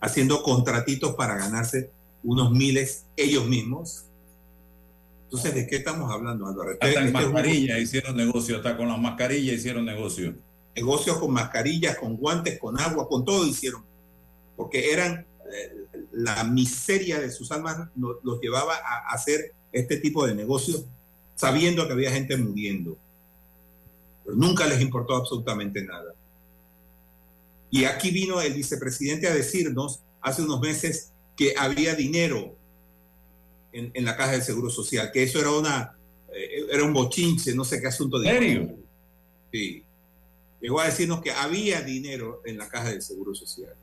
haciendo contratitos para ganarse unos miles ellos mismos. Entonces, ¿de qué estamos hablando, Álvaro? Hasta en este mascarillas hicieron negocio, hasta con las mascarillas hicieron negocio. Negocios con mascarillas, con guantes, con agua, con todo hicieron. Porque eran, eh, la miseria de sus almas los, los llevaba a hacer este tipo de negocios sabiendo que había gente muriendo. Pero nunca les importó absolutamente nada. Y aquí vino el vicepresidente a decirnos hace unos meses que había dinero en, en la caja del Seguro Social, que eso era una eh, era un bochinche, no sé qué asunto. ¿En serio? Sí. Llegó a decirnos que había dinero en la caja del Seguro Social.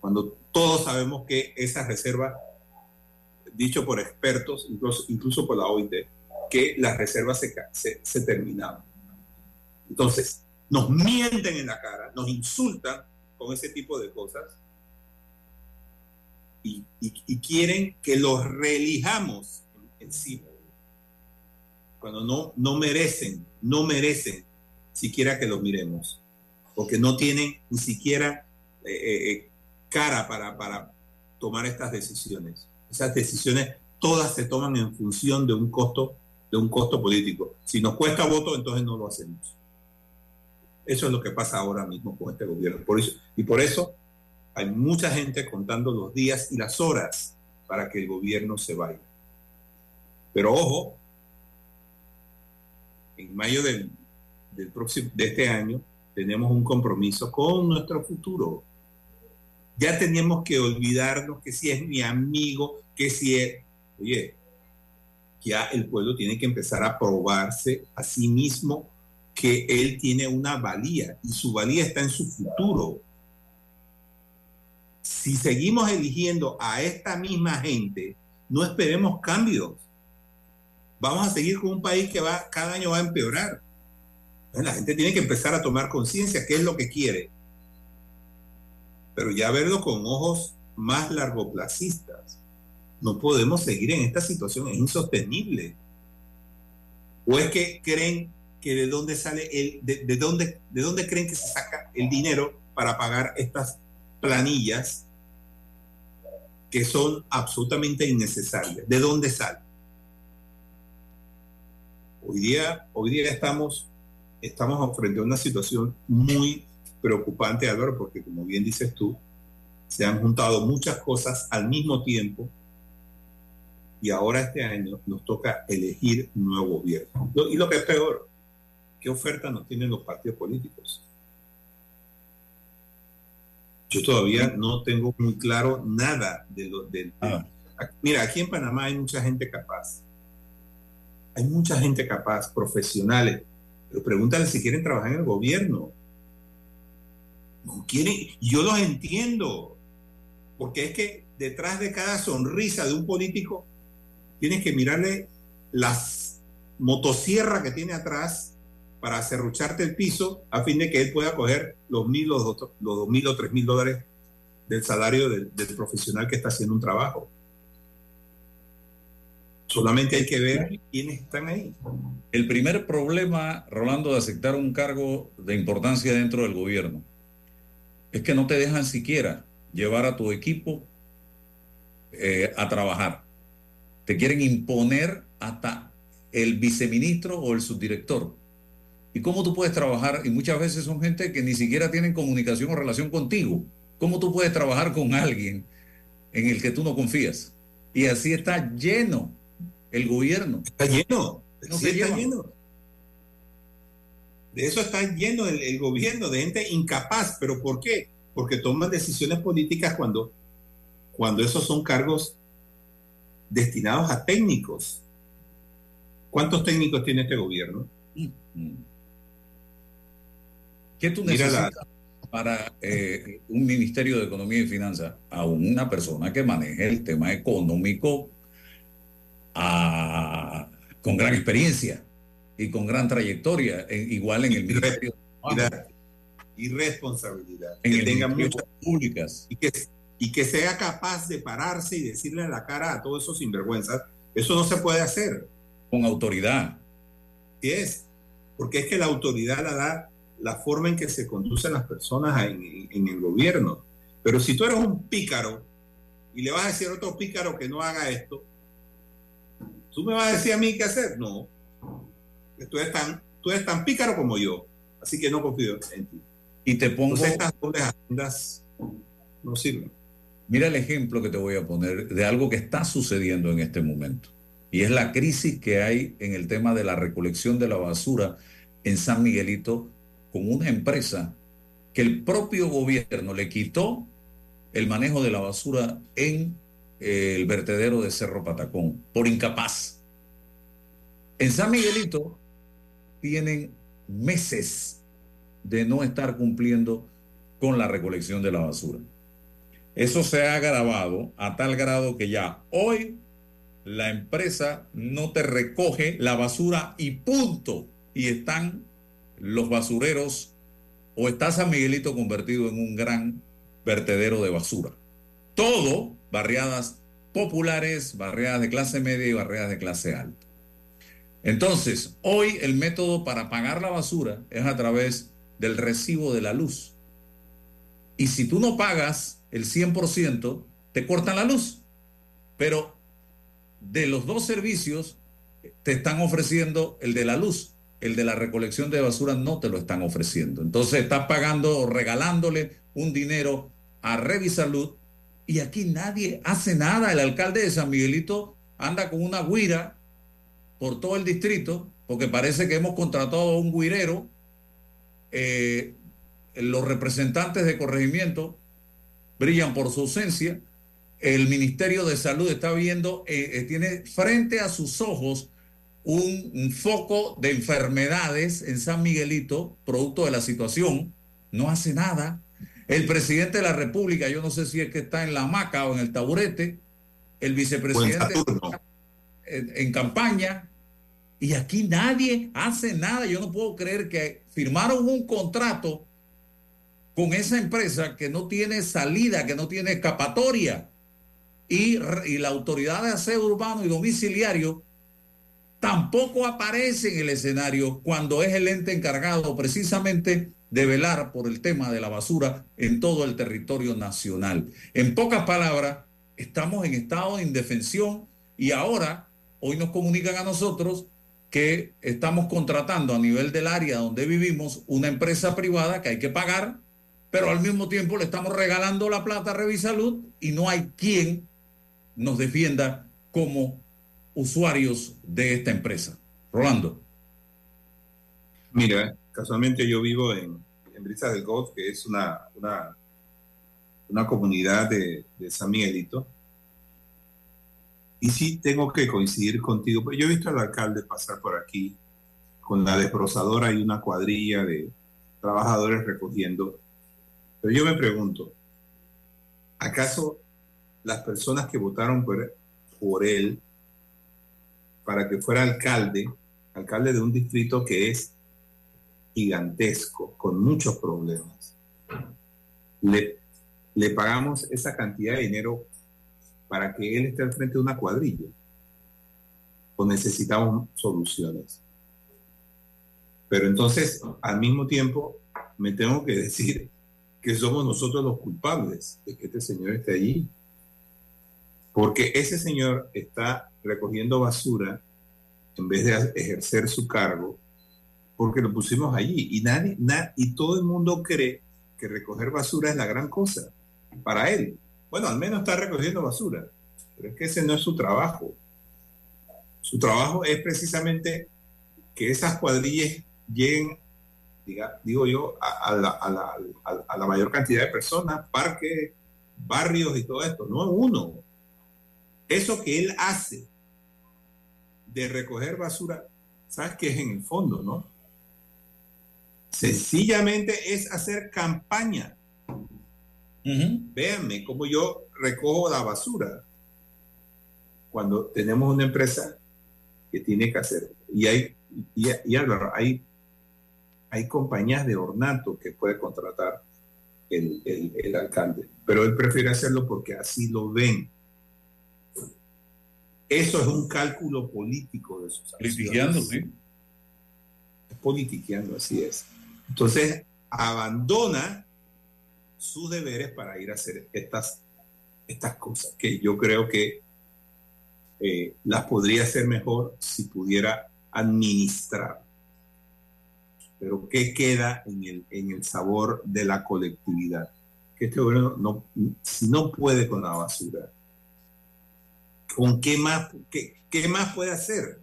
Cuando todos sabemos que esa reserva, dicho por expertos, incluso, incluso por la OIT, que las reservas se, se, se terminaban. Entonces, nos mienten en la cara, nos insultan con ese tipo de cosas y, y, y quieren que los reelijamos encima. Cuando no, no merecen, no merecen siquiera que los miremos, porque no tienen ni siquiera eh, eh, cara para, para tomar estas decisiones. Esas decisiones todas se toman en función de un costo, de un costo político. Si nos cuesta voto, entonces no lo hacemos. Eso es lo que pasa ahora mismo con este gobierno. Por eso, y por eso hay mucha gente contando los días y las horas para que el gobierno se vaya. Pero ojo, en mayo del próximo, de este año, tenemos un compromiso con nuestro futuro. Ya tenemos que olvidarnos que si es mi amigo, que si es, oye, ya el pueblo tiene que empezar a probarse a sí mismo que él tiene una valía y su valía está en su futuro. Si seguimos eligiendo a esta misma gente, no esperemos cambios. Vamos a seguir con un país que va cada año va a empeorar. La gente tiene que empezar a tomar conciencia qué es lo que quiere. Pero ya verlo con ojos más largoplacistas. No podemos seguir en esta situación, es insostenible. ¿O es que creen que de dónde sale el, de, dónde, de dónde creen que se saca el dinero para pagar estas planillas que son absolutamente innecesarias? ¿De dónde sale? Hoy día, hoy día estamos, estamos frente a una situación muy preocupante, Álvaro, porque como bien dices tú, se han juntado muchas cosas al mismo tiempo y ahora este año nos toca elegir un nuevo gobierno. Y lo que es peor, ¿qué oferta nos tienen los partidos políticos? Yo todavía no tengo muy claro nada de lo del ah. Mira, aquí en Panamá hay mucha gente capaz. Hay mucha gente capaz, profesionales. Pero pregúntale si quieren trabajar en el gobierno. No quieren. Yo los entiendo. Porque es que detrás de cada sonrisa de un político tienes que mirarle las motosierras que tiene atrás para cerrucharte el piso a fin de que él pueda coger los mil, los, dos, los mil o tres mil dólares del salario del, profesional que está haciendo un trabajo. Solamente hay que ver quiénes están ahí. El primer problema, Rolando, de aceptar un cargo de importancia dentro del gobierno es que no te dejan siquiera llevar a tu equipo eh, a trabajar te quieren imponer hasta el viceministro o el subdirector. ¿Y cómo tú puedes trabajar? Y muchas veces son gente que ni siquiera tienen comunicación o relación contigo. ¿Cómo tú puedes trabajar con alguien en el que tú no confías? Y así está lleno el gobierno. Está lleno. sí está lleno. De eso está lleno el, el, gobierno, de gente incapaz. ¿Pero por qué? Porque toman decisiones políticas cuando, cuando esos son cargos destinados a técnicos. ¿Cuántos técnicos tiene este gobierno? ¿Qué tú necesitas para eh, un Ministerio de Economía y Finanzas a una persona que maneje el tema económico con gran experiencia y con gran trayectoria, igual en el Ministerio y responsabilidad. En que tenga muchas públicas. Y que y que sea capaz de pararse y decirle en la cara a todos esos sinvergüenzas, eso no se puede hacer. Con autoridad. Sí es, porque es que la autoridad la da la forma en que se conducen las personas en, en el gobierno. Pero si tú eres un pícaro y le vas a decir a otro pícaro que no haga esto, ¿tú me vas a decir a mí qué hacer? No. Tú eres tan, tú eres tan pícaro como yo, así que no confío en ti. Y te pongo... Entonces estas dobles agendas no sirven. Mira el ejemplo que te voy a poner de algo que está sucediendo en este momento. Y es la crisis que hay en el tema de la recolección de la basura en San Miguelito con una empresa que el propio gobierno le quitó el manejo de la basura en eh, el vertedero de Cerro Patacón por incapaz. En San Miguelito tienen meses de no estar cumpliendo con la recolección de la basura. Eso se ha agravado a tal grado que ya hoy la empresa no te recoge la basura y punto. Y están los basureros o está San Miguelito convertido en un gran vertedero de basura. Todo barriadas populares, barriadas de clase media y barriadas de clase alta. Entonces, hoy el método para pagar la basura es a través del recibo de la luz. Y si tú no pagas el 100%, te cortan la luz. Pero de los dos servicios, te están ofreciendo el de la luz. El de la recolección de basura no te lo están ofreciendo. Entonces estás pagando o regalándole un dinero a Revisalud y aquí nadie hace nada. El alcalde de San Miguelito anda con una guira por todo el distrito porque parece que hemos contratado a un guirero eh, los representantes de corregimiento brillan por su ausencia. El Ministerio de Salud está viendo, eh, eh, tiene frente a sus ojos un, un foco de enfermedades en San Miguelito, producto de la situación. No hace nada. El presidente de la República, yo no sé si es que está en la hamaca o en el taburete, el vicepresidente en campaña, y aquí nadie hace nada. Yo no puedo creer que firmaron un contrato con esa empresa que no tiene salida, que no tiene escapatoria. Y, y la autoridad de aseo urbano y domiciliario tampoco aparece en el escenario cuando es el ente encargado precisamente de velar por el tema de la basura en todo el territorio nacional. En pocas palabras, estamos en estado de indefensión y ahora, hoy nos comunican a nosotros que estamos contratando a nivel del área donde vivimos una empresa privada que hay que pagar, pero al mismo tiempo le estamos regalando la plata a Revisalud y no hay quien nos defienda como usuarios de esta empresa. Rolando. Mira, casualmente yo vivo en, en Brisas del Golf, que es una, una, una comunidad de, de San Miguelito. Y sí tengo que coincidir contigo, porque yo he visto al alcalde pasar por aquí con la desbrozadora y una cuadrilla de trabajadores recogiendo. Pero yo me pregunto, ¿acaso las personas que votaron por, por él para que fuera alcalde, alcalde de un distrito que es gigantesco, con muchos problemas, le, le pagamos esa cantidad de dinero para que él esté al frente de una cuadrilla? ¿O necesitamos soluciones? Pero entonces, al mismo tiempo, me tengo que decir que somos nosotros los culpables de que este señor esté allí. Porque ese señor está recogiendo basura en vez de ejercer su cargo, porque lo pusimos allí. Y, nadie, y todo el mundo cree que recoger basura es la gran cosa para él. Bueno, al menos está recogiendo basura, pero es que ese no es su trabajo. Su trabajo es precisamente que esas cuadrillas lleguen, diga, digo yo, a, a, la, a, la, a, la, mayor cantidad de personas, parques, barrios y todo esto, no uno. Eso que él hace de recoger basura, ¿sabes qué es en el fondo, no? Sencillamente es hacer campaña Véanme cómo yo recojo la basura cuando tenemos una empresa que tiene que hacer. Y hay, y, y Álvaro, hay, hay compañías de ornato que puede contratar el, el, el, alcalde, pero él prefiere hacerlo porque así lo ven. Eso es un cálculo político de sus Politiqueando, sí. Politiqueando, así es. Entonces, abandona sus deberes para ir a hacer estas, estas cosas, que yo creo que eh, las podría hacer mejor si pudiera administrar. Pero ¿qué queda en el, en el sabor de la colectividad? Que este gobierno no, no puede con la basura, ¿con qué más, qué, qué más puede hacer?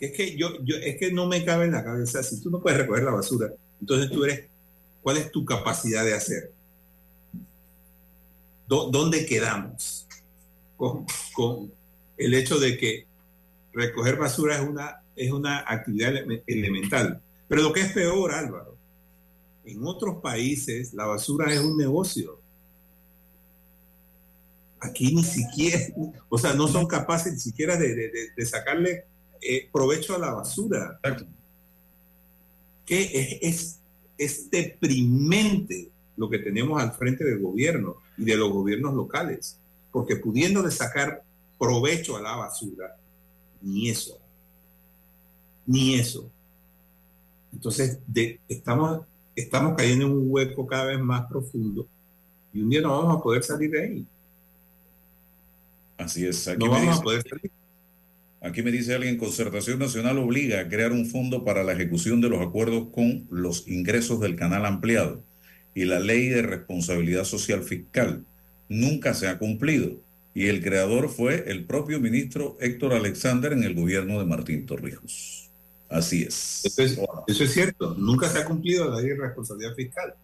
Que es que yo, yo, es que no me cabe en la cabeza, si tú no puedes recoger la basura, entonces tú eres, ¿cuál es tu capacidad de hacer? ¿Dónde quedamos con, con, el hecho de que recoger basura es una, es una actividad elemental? Pero lo que es peor, Álvaro, en otros países la basura es un negocio. Aquí ni siquiera, o sea, no son capaces ni siquiera de, de, de sacarle eh, provecho a la basura. Que es, es, es deprimente lo que tenemos al frente del gobierno y de los gobiernos locales, porque pudiéndole sacar provecho a la basura, ni eso, ni eso. Entonces, de, estamos, estamos cayendo en un hueco cada vez más profundo y un día no vamos a poder salir de ahí. Así es. Aquí no vamos dice, a poder salir. Aquí me dice alguien, Concertación Nacional obliga a crear un fondo para la ejecución de los acuerdos con los ingresos del canal ampliado y la ley de responsabilidad social fiscal nunca se ha cumplido. Y el creador fue el propio ministro Héctor Alexander en el gobierno de Martín Torrijos. Así es. Eso es, eso es cierto. Nunca se ha cumplido la ley de responsabilidad fiscal.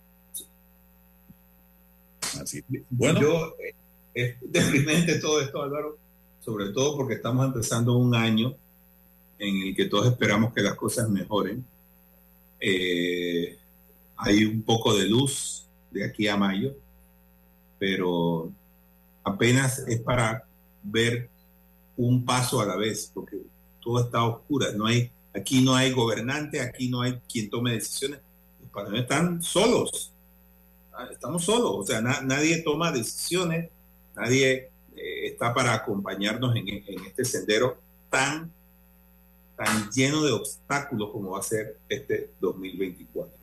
Así es. Bueno. Yo, es deprimente todo esto, Álvaro, sobre todo porque estamos empezando un año en el que todos esperamos que las cosas mejoren. Eh, hay un poco de luz de aquí a mayo, pero apenas es para ver un paso a la vez, porque todo está oscuro. No hay, aquí no hay gobernante, aquí no hay quien tome decisiones. Los panameños están solos. Ah, Estamos solos, o sea, na- nadie toma decisiones, nadie eh, está para acompañarnos en, en este sendero tan, tan lleno de obstáculos como va a ser este 2024.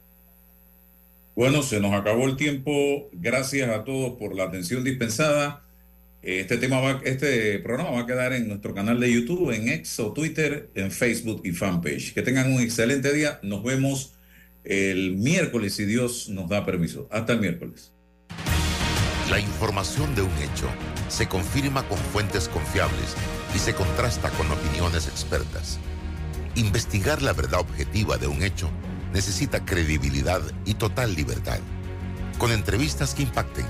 Bueno, se nos acabó el tiempo. Gracias a todos por la atención dispensada. Este tema va, este programa va a quedar en nuestro canal de YouTube, en X o Twitter, en Facebook y fanpage. Que tengan un excelente día. Nos vemos el miércoles si Dios nos da permiso. Hasta el miércoles. La información de un hecho se confirma con fuentes confiables y se contrasta con opiniones expertas. Investigar la verdad objetiva de un hecho necesita credibilidad y total libertad. Con entrevistas que impacten,